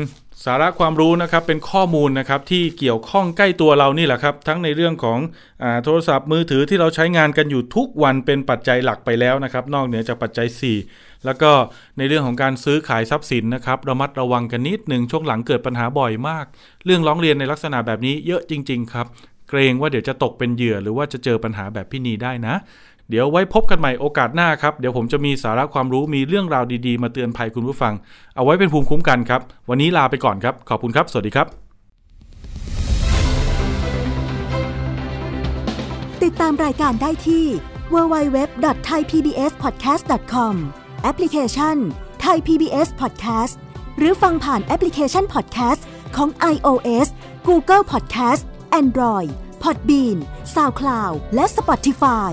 สาระความรู้นะครับเป็นข้อมูลนะครับที่เกี่ยวข้องใกล้ตัวเรานี่แหละครับ ทั้งในเรื่องของอโทรศัพท์มือถือที่เราใช้งานกันอยู่ทุกวันเป็นปัจจัยหลักไปแล้วนะครับ นอกเหนือจากปัจจัย 4 แล้วก็ในเรื่องของการซื้อขายทรัพย์สินนะครับระมัดระวังกันนิดหนึ่งช่วงหลังเกิดปัญหาบ่อยมาก เรื่องร้องเรียนในลักษณะแบบนี้เยอะจริง ๆ ครับ เกรงว่าเดี๋ยวจะตกเป็นเหยื่อหรือว่าจะเจอปัญหาแบบพี่นีได้นะ เดี๋ยวไว้พบกันใหม่โอกาสหน้าครับ เดี๋ยวผมจะมีสาระความรู้มีเรื่องราวดีๆ มาเตือนภัยคุณผู้ฟัง เอาไว้เป็นภูมิคุ้มกันครับ วันนี้ลาไปก่อนครับ ขอบคุณครับ สวัสดีครับ
ติดตามรายการได้ที่ www.thaipbspodcast.com แอปพลิเคชัน Thai PBS Podcast หรือฟังผ่านแอปพลิเคชัน Podcast ของ iOS Google Podcast Android Podbean SoundCloud และ Spotify